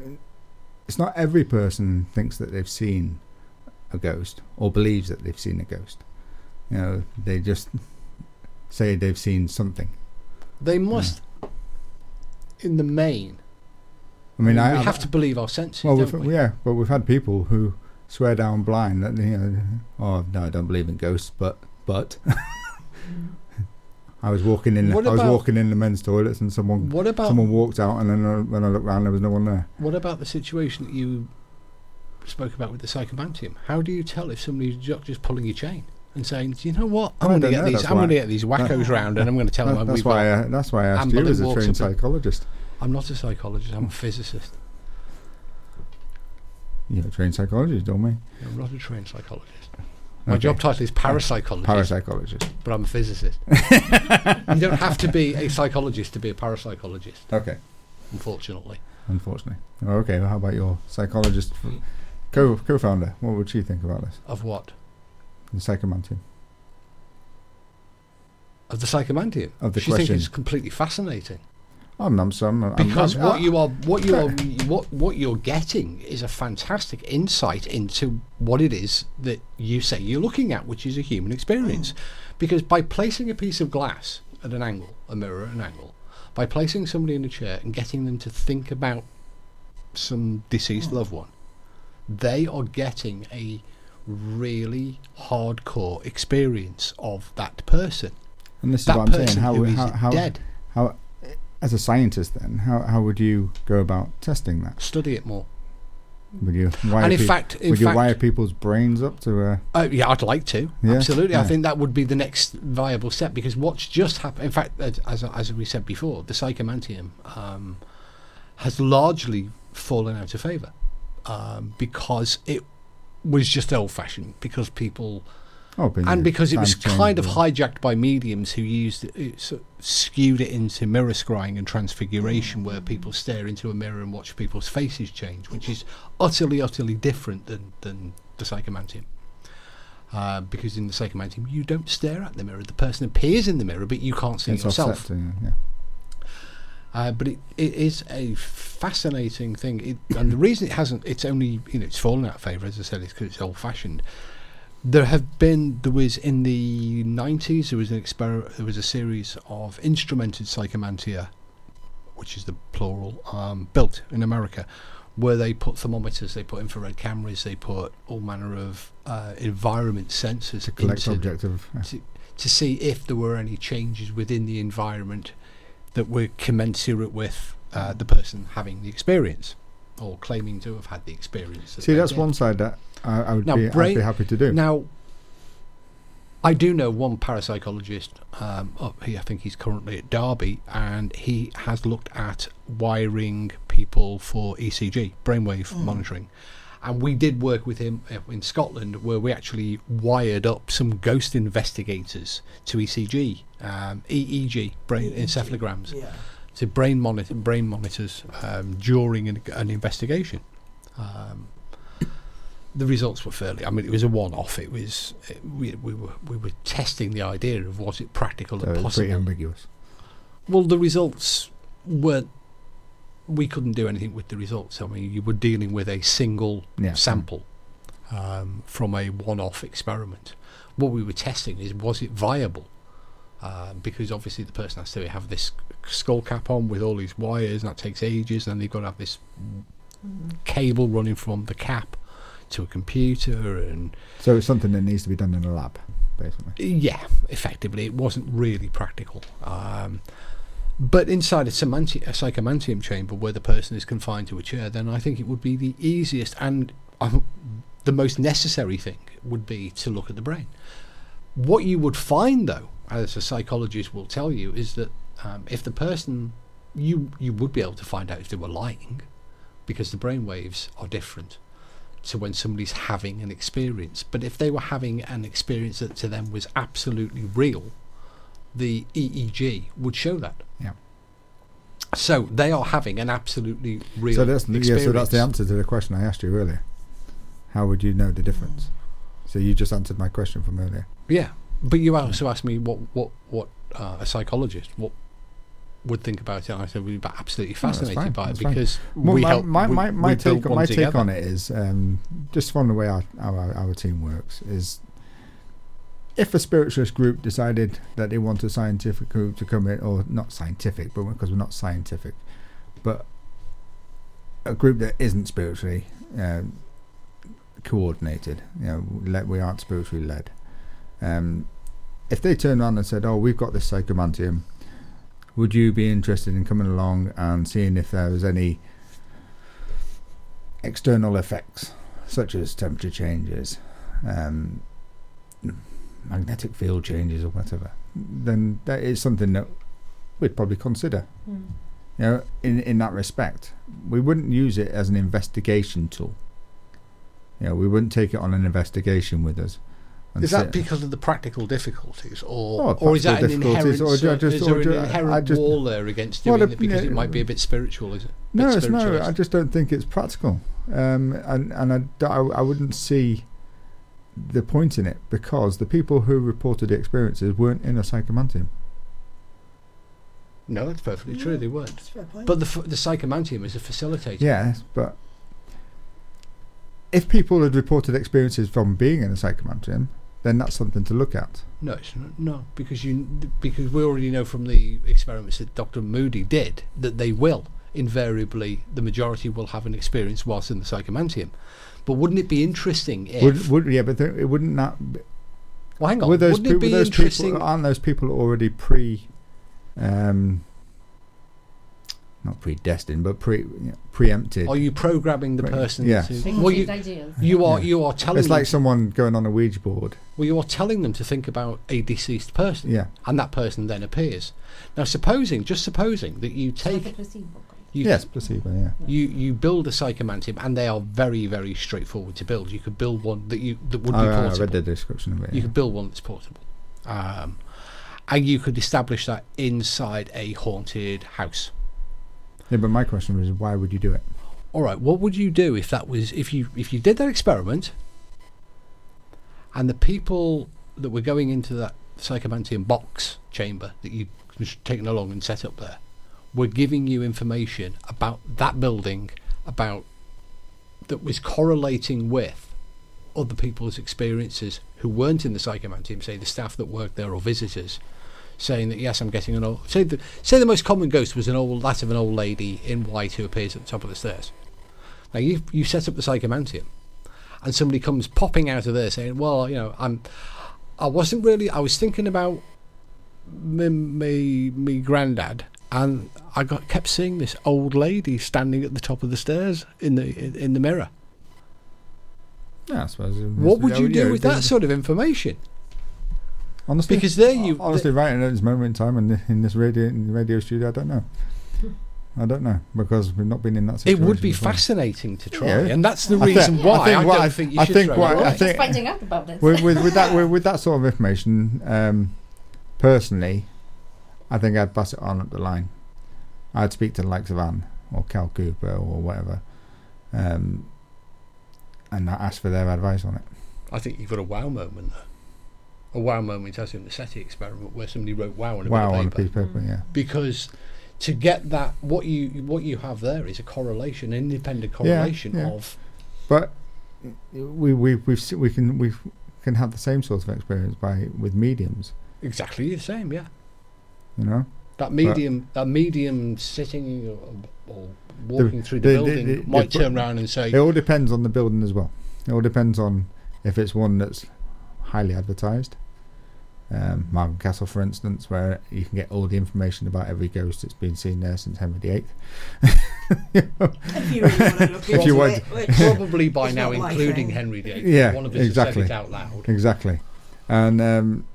Speaker 10: it's not every person thinks that they've seen a ghost or believes that they've seen a ghost. You know, they just say they've seen something.
Speaker 7: They must, in the main.
Speaker 10: I mean, I,
Speaker 7: we
Speaker 10: I-
Speaker 7: have to believe our senses,
Speaker 10: Well,
Speaker 7: we?
Speaker 10: yeah, but we've had people who swear down blind that you know, oh no, I don't believe in ghosts, but but I was walking in,
Speaker 7: What
Speaker 10: I was
Speaker 7: about-
Speaker 10: walking in the men's toilets, and someone
Speaker 7: What about
Speaker 10: someone walked out, and then uh, when I looked round, there was no one there.
Speaker 7: what about the situation that you spoke about with the psychomantium? How do you tell if somebody's just pulling your chain? and saying, "Do you know what? I'm going to get
Speaker 10: know,
Speaker 7: these.
Speaker 10: that's
Speaker 7: I'm going to get these wackos round, and I'm going to tell them
Speaker 10: that's why. I, that's why I asked
Speaker 7: Anne
Speaker 10: you as a trained psychologist.
Speaker 7: I'm not a psychologist. I'm a physicist.
Speaker 10: You're a trained psychologist, don't we?
Speaker 7: I'm not a trained psychologist. My
Speaker 10: Okay.
Speaker 7: job title is parapsychologist,
Speaker 10: Parapsychologist.
Speaker 7: but I'm a physicist. you don't have to be a psychologist to be a parapsychologist,
Speaker 10: Okay.
Speaker 7: unfortunately.
Speaker 10: Unfortunately. Okay. Well, how about your psychologist, co co-founder? What would she think about this?
Speaker 7: Of what?
Speaker 10: The psychomantium.
Speaker 7: Of the psychomantium.
Speaker 10: Of the
Speaker 7: she thinks it's completely fascinating.
Speaker 10: I'm, I'm, so I'm, I'm
Speaker 7: because
Speaker 10: I'm-
Speaker 7: what
Speaker 10: uh,
Speaker 7: you are what you are what what you're getting is a fantastic insight into what it is that you say you're looking at which is a human experience. Because by placing a piece of glass at an angle a mirror at an angle by placing somebody in a chair and getting them to think about some deceased loved one they are getting a really hardcore experience of that person.
Speaker 10: And this is
Speaker 7: that
Speaker 10: what I'm saying. How,
Speaker 7: is
Speaker 10: how, how,
Speaker 7: dead.
Speaker 10: how, as a scientist, then, how, how would you go about testing that?
Speaker 7: study it more
Speaker 10: Would you wire,
Speaker 7: and in
Speaker 10: peop-
Speaker 7: fact in
Speaker 10: would you
Speaker 7: fact,
Speaker 10: wire people's brains up to? Uh,
Speaker 7: Uh, yeah, I'd like to.
Speaker 10: Yeah,
Speaker 7: Absolutely. I think that would be the next viable step because what's just happened, in fact, as, as, as we said before, the psychomantium um, has largely fallen out of favour um, because it was just old fashioned, because people.
Speaker 10: Oh,
Speaker 7: And because it was kind of hijacked by mediums who used it, it sort of skewed it into mirror scrying and transfiguration, where people stare into a mirror and watch people's faces change, which is utterly, utterly different than, than the psychomantium. Uh, because in the psychomantium, you don't stare at the mirror. The person appears in the mirror, but you can't see
Speaker 10: it's
Speaker 7: yourself.
Speaker 10: uh, yeah.
Speaker 7: Uh, but it, it is a fascinating thing, it, and the reason it hasn't, it's only you know it's fallen out of favour, as I said, is because it's old-fashioned. There have been, there was in the nineties, there was an exper- there was a series of instrumented psychomantia, which is the plural, um, built in America, where they put thermometers, they put infrared cameras, they put all manner of uh, environment sensors
Speaker 10: To collect objective.
Speaker 7: to, to see if there were any changes within the environment that were commensurate with uh, the person having the experience or claiming to have had the experience. that
Speaker 10: See, that's
Speaker 7: did.
Speaker 10: one side that I, I would
Speaker 7: Now,
Speaker 10: be,
Speaker 7: brain-
Speaker 10: I'd be happy to do.
Speaker 7: Now, I do know one parapsychologist. Um, up here, I think he's currently at Derby, and he has looked at wiring people for ECG, brainwave monitoring. And we did work with him uh, in Scotland, where we actually wired up some ghost investigators to ECG, um, EEG, brain encephalograms,
Speaker 8: Yeah.
Speaker 7: to brain monitor brain monitors um, during an, an investigation. Um, the results were fairly. I mean, it was a one-off. It was it, we, we were we were testing the idea of was it practical
Speaker 10: so
Speaker 7: and
Speaker 10: it's pretty
Speaker 7: possible.
Speaker 10: ambiguous.
Speaker 7: Well, the results weren't. We couldn't do anything with the results. I mean, you were dealing with a single
Speaker 10: Yeah.
Speaker 7: sample um, from a one-off experiment. What we were testing is was it viable? Um, because obviously the person has to have this skull cap on with all these wires, and that takes ages. And they've got to have this cable running from the cap to a computer, and
Speaker 10: So it's something that needs to be done in a lab, basically.
Speaker 7: yeah, effectively, it wasn't really practical. Um, but inside a, semanti- a psychomantium chamber where the person is confined to a chair, then I think it would be the easiest and um, the most necessary thing would be to look at the brain. What you would find, though, as a psychologist will tell you, is that um, if the person, you you would be able to find out if they were lying, because the brain waves are different to when somebody's having an experience. But if they were having an experience that to them was absolutely real, the EEG would show that.
Speaker 10: Yeah.
Speaker 7: So they are having an absolutely real
Speaker 10: So that's
Speaker 7: experience.
Speaker 10: yeah. So that's the answer to the question I asked you earlier. How would you know the difference? So you just answered my question from earlier.
Speaker 7: Yeah, but you also asked me what what what uh, a psychologist what would think about it. I said we'd be absolutely fascinated
Speaker 10: fine,
Speaker 7: by it because
Speaker 10: Well,
Speaker 7: we
Speaker 10: my,
Speaker 7: help.
Speaker 10: my, my, my
Speaker 7: we
Speaker 10: take my take on it is um, just from the way our, our our team works is if a spiritualist group decided that they want a scientific group to come in, or not scientific, but because we're not scientific, but a group that isn't spiritually um, coordinated, you know, le- we aren't spiritually led. Um, if they turned around and said, "Oh, we've got this psychomantium," would you be interested in coming along and seeing if there was any external effects, such as temperature changes, um, magnetic field changes or whatever, then that is something that we'd probably consider.
Speaker 9: Hmm.
Speaker 10: You know, in in that respect, we wouldn't use it as an investigation tool. You know, we wouldn't take it on an investigation with us. And
Speaker 7: Is that
Speaker 10: sit-
Speaker 7: because of the practical difficulties, or
Speaker 10: Oh,
Speaker 7: or is that an inherent,
Speaker 10: or just-
Speaker 7: is there
Speaker 10: or
Speaker 7: an inherent
Speaker 10: just-
Speaker 7: wall there against doing
Speaker 10: the-
Speaker 7: it because
Speaker 10: yeah,
Speaker 7: it might be a bit spiritual? Is it?
Speaker 10: No, it's no. I just don't think it's practical, um, and and I, d- I, I wouldn't see the point in it because the people who reported the experiences weren't in a psychomantium.
Speaker 7: No, that's perfectly true. They weren't.
Speaker 8: That's a fair point.
Speaker 7: But the f- the psychomantium is a facilitator.
Speaker 10: Yes, but if people had reported experiences from being in a psychomantium, then that's something to look at.
Speaker 7: No, it's not, no, because you because we already know from the experiments that Dr. Moody did that they will invariably the majority will have an experience whilst in the psychomantium. But wouldn't it be interesting if?
Speaker 10: Would, would yeah, but th- it wouldn't that. Be,
Speaker 7: well, hang on.
Speaker 10: were those,
Speaker 7: wouldn't
Speaker 10: peo-
Speaker 7: it be
Speaker 10: those
Speaker 7: interesting?
Speaker 10: people? Aren't those people already pre, um, not predestined, but pre you know, preempted?
Speaker 7: Are you programming the
Speaker 10: Right,
Speaker 7: person
Speaker 10: yes.
Speaker 7: to?
Speaker 9: Preconceived
Speaker 7: Well, you
Speaker 9: ideas.
Speaker 7: you are
Speaker 10: Yeah.
Speaker 7: you are telling
Speaker 10: It's
Speaker 7: them
Speaker 10: like someone going on a Ouija board.
Speaker 7: well you are telling them to think about a deceased person,
Speaker 10: Yeah.
Speaker 7: and that person then appears. Now, supposing just supposing that you
Speaker 9: It's like a
Speaker 7: take
Speaker 9: placebo.
Speaker 7: you
Speaker 10: yes, placebo. Yeah.
Speaker 7: you you build a psychomantium and they are very very straightforward to build you could build one that you that would be
Speaker 10: I, I
Speaker 7: portable
Speaker 10: read the description of it.
Speaker 7: you
Speaker 10: yeah.
Speaker 7: could build one that's portable um, and you could establish that inside a haunted house
Speaker 10: Yeah, but my question was, why would you do it?
Speaker 7: all right what would you do if that was if you if you did that experiment and the people that were going into that psychomantium box chamber that you was taken along and set up there were giving you information about that building about that was correlating with other people's experiences who weren't in the psychomantium say the staff that worked there or visitors saying that yes I'm getting an old say the say the most common ghost was an old that of an old lady in white who appears at the top of the stairs. Now you you set up the psychomantium and somebody comes popping out of there saying well you know I'm I wasn't really I was thinking about me me, me granddad and I got kept seeing this old lady standing at the top of the stairs in the in, in the mirror.
Speaker 10: Yeah, I suppose.
Speaker 7: what would you do with that sort of information
Speaker 10: Honestly,
Speaker 7: because there you
Speaker 10: honestly, right at this moment in time, and in this radio in the radio studio, I don't know. I don't know because we've not been in that situation.
Speaker 7: it would be
Speaker 10: before.
Speaker 7: fascinating to try
Speaker 10: Yeah.
Speaker 7: and that's the
Speaker 10: I
Speaker 7: reason
Speaker 10: I
Speaker 7: why I,
Speaker 10: think what
Speaker 7: don't
Speaker 10: I-
Speaker 7: think you
Speaker 10: I
Speaker 7: should
Speaker 10: think
Speaker 7: throw
Speaker 10: what
Speaker 7: it
Speaker 10: I think-
Speaker 9: finding out about it.
Speaker 10: with, with, with that with, with that sort of information, um, personally, I think I'd pass it on up the line. I'd speak to the likes of Anne or Cal Cooper or whatever, um, and ask for their advice on it.
Speaker 7: I think you've got a wow moment there. A wow moment as in the SETI experiment where somebody wrote wow on a
Speaker 10: wow
Speaker 7: bit
Speaker 10: on a piece of paper, yeah.
Speaker 7: because to get that what you what you have there is a correlation, an independent correlation
Speaker 10: yeah.
Speaker 7: of
Speaker 10: But we we we've, we can we can have the same sort of experience by with mediums,
Speaker 7: exactly the same. Yeah,
Speaker 10: you know.
Speaker 7: that medium, that medium sitting or, or walking through the,
Speaker 10: the- the-
Speaker 7: building
Speaker 10: the-
Speaker 7: might
Speaker 10: the-
Speaker 7: turn around and say,
Speaker 10: It all depends on the building as well. It all depends on if it's one that's highly advertised. Um, Margam Castle, for instance, where you can get all the information about every ghost that's been seen there since Henry VIII.
Speaker 8: If you really want to look
Speaker 10: If
Speaker 8: into
Speaker 10: you want-
Speaker 8: it,
Speaker 7: probably by now including
Speaker 8: thing.
Speaker 7: Henry VIII.
Speaker 10: Yeah,
Speaker 7: one of us
Speaker 10: exactly.
Speaker 7: said it out loud.
Speaker 10: exactly. And um,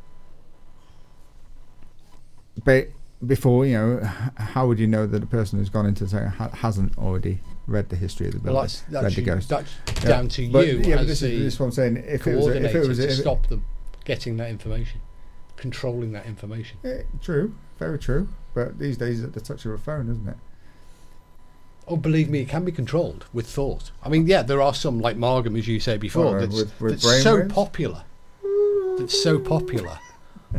Speaker 10: but before you know, how would you know that a person who's gone into the second ha- hasn't already read the history of the building,
Speaker 7: Well, that's,
Speaker 10: read the
Speaker 7: you,
Speaker 10: ghost?
Speaker 7: that's
Speaker 10: Yeah,
Speaker 7: down to
Speaker 10: but,
Speaker 7: you
Speaker 10: yeah, but this,
Speaker 7: the
Speaker 10: is, this is what I'm saying. If it was, a, if it was, a, if it-
Speaker 7: stop them getting that information, controlling that information.
Speaker 10: Eh, true, very true. But these days, at the touch of a phone, isn't it?
Speaker 7: Oh, believe me, it can be controlled with thought. I mean, yeah, there are some like Margam, as you say before,
Speaker 10: Or
Speaker 7: that's,
Speaker 10: with- with
Speaker 7: that's so
Speaker 10: brainwaves?
Speaker 7: popular. That's so popular,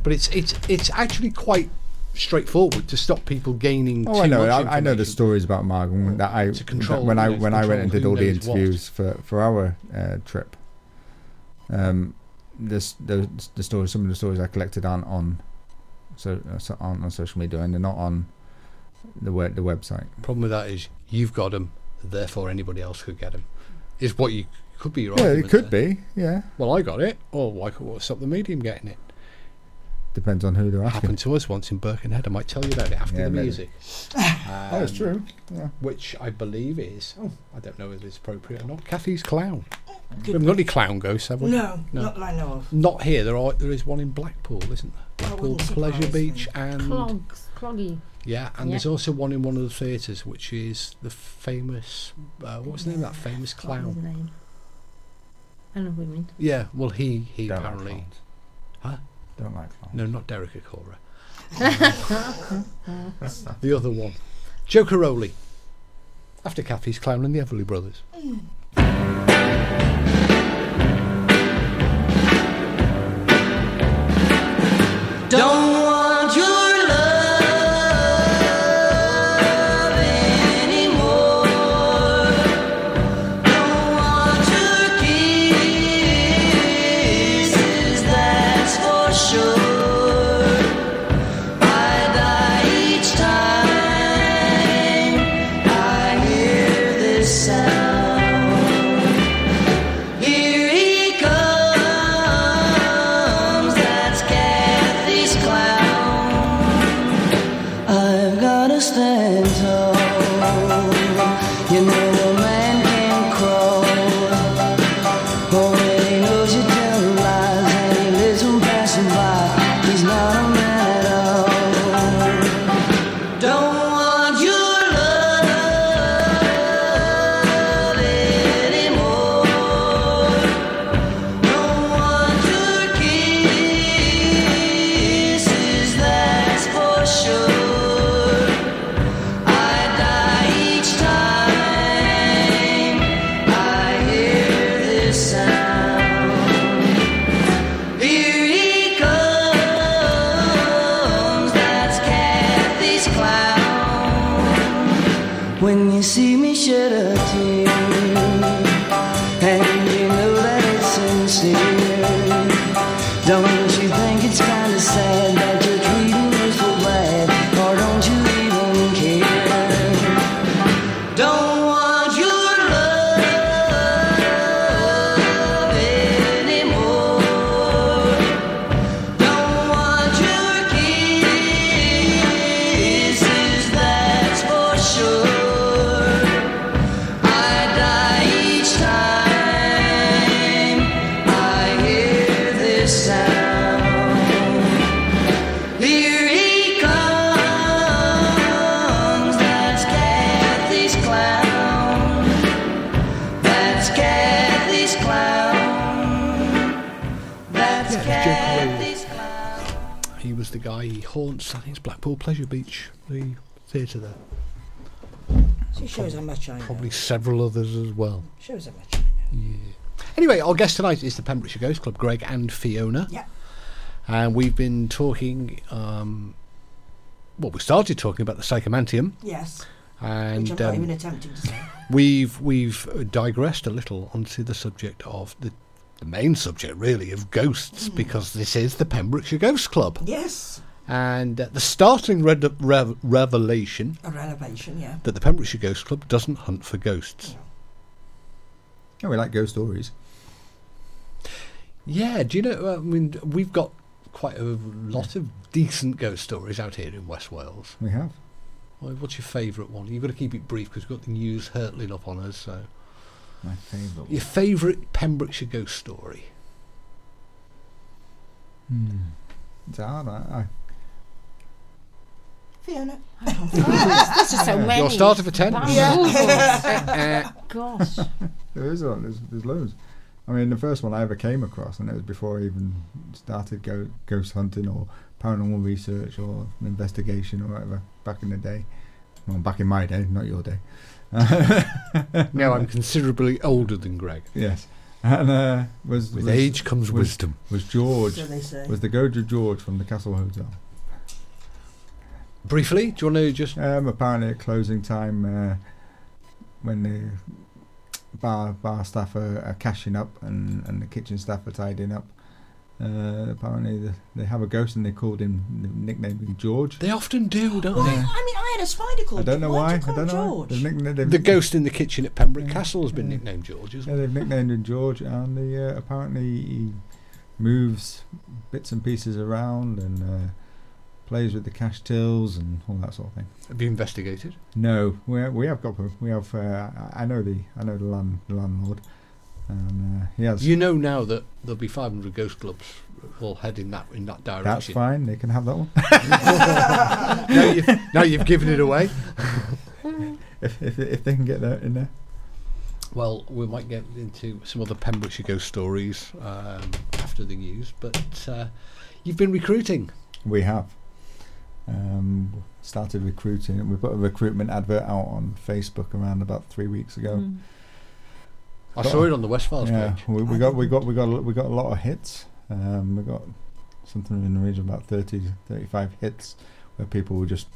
Speaker 7: but it's it's it's actually quite straightforward to stop people gaining.
Speaker 10: Oh, I know. I, I know the stories about Margam that I
Speaker 7: control,
Speaker 10: that when I
Speaker 7: you know, to
Speaker 10: when I went and did all the
Speaker 7: knows what.
Speaker 10: interviews for for our uh, trip. Um, this the the stories. Some of the stories I collected aren't on, so uh, so aren't on social media, and they're not on the web the website.
Speaker 7: Problem with that is you've got them, therefore anybody else could get them. Is what you could be your
Speaker 10: yeah, it could
Speaker 7: there.
Speaker 10: be. Yeah,
Speaker 7: Well, I got it. Or why could what's stop the medium getting it?
Speaker 10: Depends on who they're asking.
Speaker 7: Happened to us once in Birkenhead. I might tell you about it after
Speaker 10: Yeah,
Speaker 7: the
Speaker 10: maybe.
Speaker 7: music.
Speaker 10: Oh, it's
Speaker 7: Um,
Speaker 10: true. Yeah.
Speaker 7: Which I believe is, oh, I don't know if it's appropriate or not. Cathy's clown. We haven't got any clown ghosts, have we?
Speaker 8: No,
Speaker 7: No.
Speaker 8: not that I know of.
Speaker 7: Not here. There are. There is one in Blackpool, isn't there? Blackpool
Speaker 8: wouldn't
Speaker 7: Pleasure
Speaker 8: surprise me.
Speaker 7: Beach and
Speaker 9: Clogs, cloggy.
Speaker 7: yeah, and
Speaker 9: Yeah.
Speaker 7: there's also one in one of the theatres, which is the famous. Uh, was the name of that famous
Speaker 9: What was his
Speaker 7: clown?
Speaker 9: name? I know who you mean.
Speaker 7: Yeah, well, he he
Speaker 10: Don't
Speaker 7: apparently.
Speaker 10: clowns.
Speaker 7: Huh?
Speaker 10: Don't like clowns.
Speaker 7: No, not Derek Acorah. the other one, Joe Cairoli. After Cathy's clown and the Everly Brothers.
Speaker 3: Don't
Speaker 7: Pleasure Beach, the theatre there.
Speaker 8: So it shows how much I know.
Speaker 7: Probably several others as well.
Speaker 8: Shows how much I know.
Speaker 7: Anyway, our guest tonight is the Pembrokeshire Ghost Club, Greg and Fiona.
Speaker 8: Yeah.
Speaker 7: And we've been talking. Um, well, we started talking about the Psychomantium,
Speaker 8: Yes.
Speaker 7: and
Speaker 8: which I'm not
Speaker 7: um,
Speaker 8: even attempting to say.
Speaker 7: we've we've digressed a little onto the subject of the the main subject, really, of ghosts,
Speaker 8: Hmm.
Speaker 7: because this is the Pembrokeshire Ghost Club,
Speaker 8: Yes.
Speaker 7: And uh, the startling red- rev- revelation
Speaker 8: A renovation, yeah.
Speaker 7: that the Pembrokeshire Ghost Club doesn't hunt for ghosts.
Speaker 10: Yeah, we like ghost stories.
Speaker 7: Yeah, do you know? I mean, we've got quite a lot of decent ghost stories out here in West Wales.
Speaker 10: We have.
Speaker 7: Well, What's your favourite one? You've got to keep it brief because we've got the news hurtling up on us. So,
Speaker 10: My favourite.
Speaker 7: your favourite Pembrokeshire ghost story?
Speaker 10: Hmm. It's hard. I, I,
Speaker 8: Fiona.
Speaker 9: This is so many.
Speaker 7: Your starter for ten.
Speaker 9: Yeah.
Speaker 7: Uh,
Speaker 9: Gosh.
Speaker 10: there is one. There's, there's loads. I mean, the first one I ever came across, and it was before I even started go, ghost hunting or paranormal research or investigation or whatever back in the day. Well, back in my day, not your day.
Speaker 7: now I'm considerably older than Greg.
Speaker 10: Yes, and uh, was
Speaker 7: With
Speaker 10: was,
Speaker 7: age comes
Speaker 10: was-
Speaker 7: wisdom.
Speaker 10: was George
Speaker 8: So they say.
Speaker 10: was the Goja George from the Castle Hotel.
Speaker 7: Briefly, do you want to just?
Speaker 10: Um, apparently at closing time, uh, when the bar bar staff are, are cashing up and, and the kitchen staff are tidying up, uh, apparently the, they have a ghost and they called him, nicknamed him George.
Speaker 7: They often do, don't
Speaker 8: Well,
Speaker 7: they?
Speaker 8: I mean, I had a spider called
Speaker 10: I don't know
Speaker 8: Why'd
Speaker 10: why. I don't know. Why.
Speaker 8: George?
Speaker 10: Nicknamed,
Speaker 7: The ghost in the kitchen at Pembroke
Speaker 10: Yeah.
Speaker 7: Castle has been
Speaker 10: Yeah.
Speaker 7: nicknamed George, isn't
Speaker 10: Yeah, they've nicknamed him George, and he, uh, apparently he moves bits and pieces around and uh, plays with the cash tills and all that sort of thing.
Speaker 7: Have you investigated?
Speaker 10: No, we we have got we have. Uh, I know the I know the land the landlord, And uh, he has.
Speaker 7: You know now that there'll be 500 ghost clubs all heading that in that direction.
Speaker 10: that's fine. They can have that one.
Speaker 7: now, you've, now you've given it away.
Speaker 10: if, if if they can get that in there.
Speaker 7: Well, we might get into some other Pembrokeshire ghost stories um, after the news, but uh, you've been recruiting.
Speaker 10: We have um, started recruiting. We put a recruitment advert out on Facebook around about three weeks ago.
Speaker 9: Mm.
Speaker 7: I
Speaker 10: Got
Speaker 7: saw
Speaker 10: a-
Speaker 7: it on the West Files
Speaker 10: yeah,
Speaker 7: page.
Speaker 10: we, we got we got we got a- we got a lot of hits. Um, we got something in the region of about 30 to 35 hits where people were just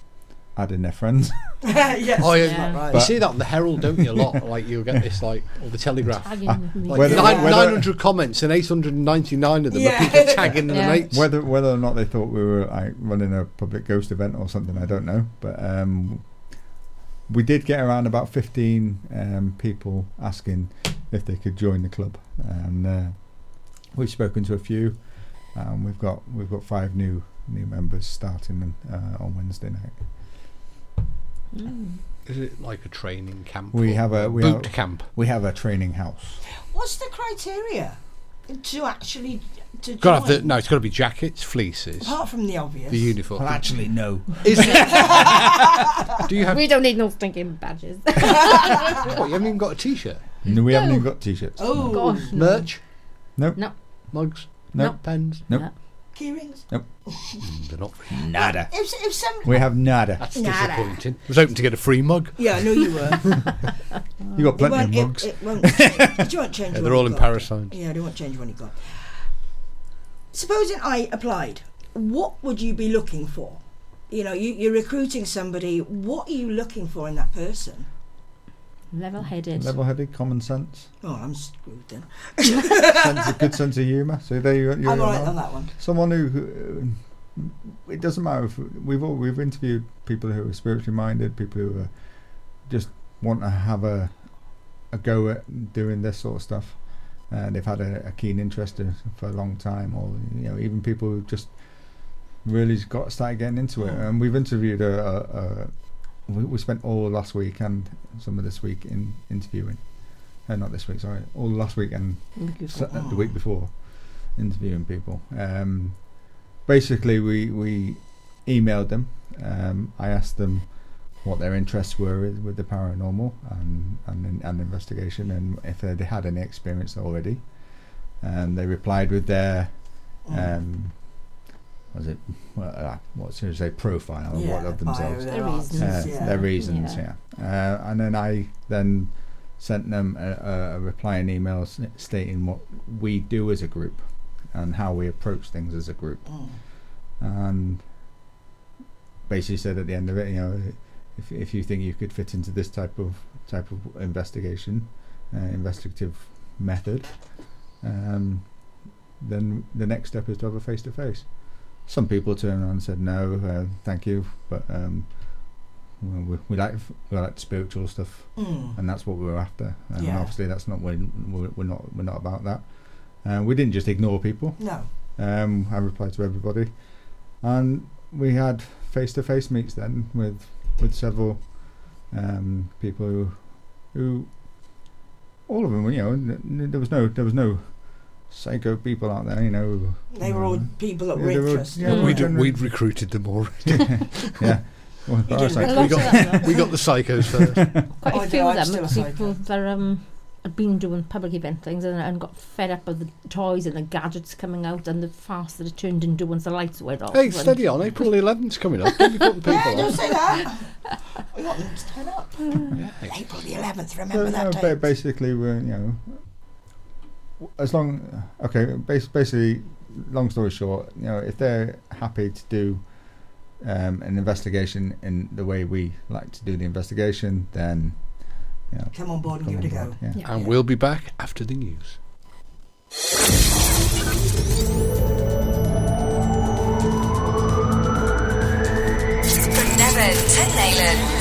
Speaker 10: adding their friends.
Speaker 8: yes.
Speaker 7: Oh, yeah.
Speaker 8: Yeah.
Speaker 7: You see that on the Herald, don't you? A lot. Like you'll get this, like, or the Telegraph.
Speaker 9: Tagging me.
Speaker 7: like
Speaker 10: Whether-
Speaker 7: nine,
Speaker 10: whether-
Speaker 7: 900 comments and 899 of them
Speaker 8: Yeah.
Speaker 7: are people tagging their
Speaker 9: Yeah.
Speaker 7: mates.
Speaker 10: Whether whether or not they thought we were like running a public ghost event or something, I don't know. But um, we did get around about fifteen um, people asking if they could join the club, and uh, we've spoken to a few. Um, we've got we've got five new new members starting uh, on Wednesday night.
Speaker 9: Mm.
Speaker 7: Is it like a training camp?
Speaker 10: We have a we
Speaker 7: boot
Speaker 10: have,
Speaker 7: camp.
Speaker 10: we have a training house.
Speaker 8: What's the criteria to actually to
Speaker 7: Got the,
Speaker 8: join?
Speaker 7: no, it's got to be jackets, fleeces,
Speaker 8: Apart from the obvious.
Speaker 7: the uniform.
Speaker 10: Well, actually, no.
Speaker 7: Is it? Do you have?
Speaker 9: We don't need no stinking badges.
Speaker 7: What, you haven't even got a T-shirt,
Speaker 10: No, we haven't even got t-shirts.
Speaker 8: Oh,
Speaker 9: Gosh, no.
Speaker 7: merch,
Speaker 10: Nope.
Speaker 9: No.
Speaker 7: mugs,
Speaker 10: No.
Speaker 7: pens.
Speaker 10: Nope.
Speaker 9: No.
Speaker 8: Keyrings.
Speaker 7: Mm, They're not. Free.
Speaker 10: Nada.
Speaker 8: If if some
Speaker 10: We have nada.
Speaker 7: That's
Speaker 8: Nada.
Speaker 7: disappointing. I was hoping to get a free mug.
Speaker 8: yeah, I know you were.
Speaker 10: You got
Speaker 8: It
Speaker 10: plenty of
Speaker 8: won't,
Speaker 10: mugs.
Speaker 8: it, it won't change. You won't change
Speaker 7: Yeah,
Speaker 8: what
Speaker 7: they're all
Speaker 8: you've
Speaker 7: in
Speaker 8: got.
Speaker 7: Parasite.
Speaker 8: Yeah, they won't change what you got. Supposing I applied, what would you be looking for? You know, you, you're recruiting somebody. What are you looking for in that person?
Speaker 9: Level-headed.
Speaker 10: Level-headed, common sense,
Speaker 8: Oh, I'm screwed then.
Speaker 10: sense a good sense of humour. So there you, you're
Speaker 8: I'm alright
Speaker 10: that.
Speaker 8: on that one.
Speaker 10: Someone who, who it doesn't matter if we've all, we've interviewed people who are spiritually minded, people who are just want to have a a go at doing this sort of stuff. Uh, they've had a, a keen interest in, for a long time, or you know, even people who just really just got started getting into it.
Speaker 8: Mm.
Speaker 10: And we've interviewed a, a, a we, we spent all last week and some of this week in interviewing. Uh, not this week, sorry, all last week and uh, the week before interviewing people. Um, basically, we we emailed them. Um, I asked them what their interests were with, with the paranormal and and, and investigation, and if they had any experience already. And they replied with their
Speaker 8: Mm.
Speaker 10: um, was it uh, what should I say profile
Speaker 8: yeah,
Speaker 10: what of themselves
Speaker 9: Their
Speaker 8: their
Speaker 9: reasons.
Speaker 10: uh,
Speaker 8: yeah.
Speaker 10: their reasons, yeah.
Speaker 9: Yeah.
Speaker 10: Uh, and then I then sent them a, a, a replying email stating what we do as a group and how we approach things as a group.
Speaker 8: Mm.
Speaker 10: And basically said at the end of it, you know, if if you think you could fit into this type of type of investigation, uh, investigative method, um, then the next step is to have a face to face. Some people turned around and said no, uh, thank you, but um, we, we like we like spiritual stuff,
Speaker 8: Mm.
Speaker 10: and that's what we were after. And
Speaker 8: Yeah.
Speaker 10: obviously, that's not we're, we're we're not we're not about that. Uh, we didn't just ignore people.
Speaker 8: No.
Speaker 10: Um, I replied to everybody, and we had face-to-face meets then with with several um, people who, who all of them, you know, there was no there was no psycho people out there, you know.
Speaker 8: They were all people that
Speaker 10: Yeah,
Speaker 8: were
Speaker 10: they were-
Speaker 8: interested.
Speaker 10: yeah,
Speaker 9: Mm.
Speaker 7: We'd,
Speaker 10: generally-
Speaker 7: we'd recruited them already.
Speaker 10: yeah. Well,
Speaker 8: You didn't
Speaker 10: like,
Speaker 7: we got- we got the psychos first.
Speaker 9: quite
Speaker 8: Oh,
Speaker 9: a
Speaker 8: I
Speaker 9: few of them people that um had been doing public event things and, and got fed up with the toys and the gadgets coming out and the fast that it turned into once the lights went off.
Speaker 7: hey, steady on. April the 11th's coming up. Don't be putting people
Speaker 8: Yeah, don't say that. we want them to turn up. April the 11th, remember
Speaker 10: no,
Speaker 8: that
Speaker 10: no,
Speaker 8: date?
Speaker 10: basically, we're you know, as long okay, basically, long story short, you know, if they're happy to do um, an investigation in the way we like to do the investigation, then you know,
Speaker 8: Come on board and give it a go.
Speaker 10: Yeah.
Speaker 9: Yeah.
Speaker 7: And we'll be back after the news.
Speaker 4: From Devon to Neyland.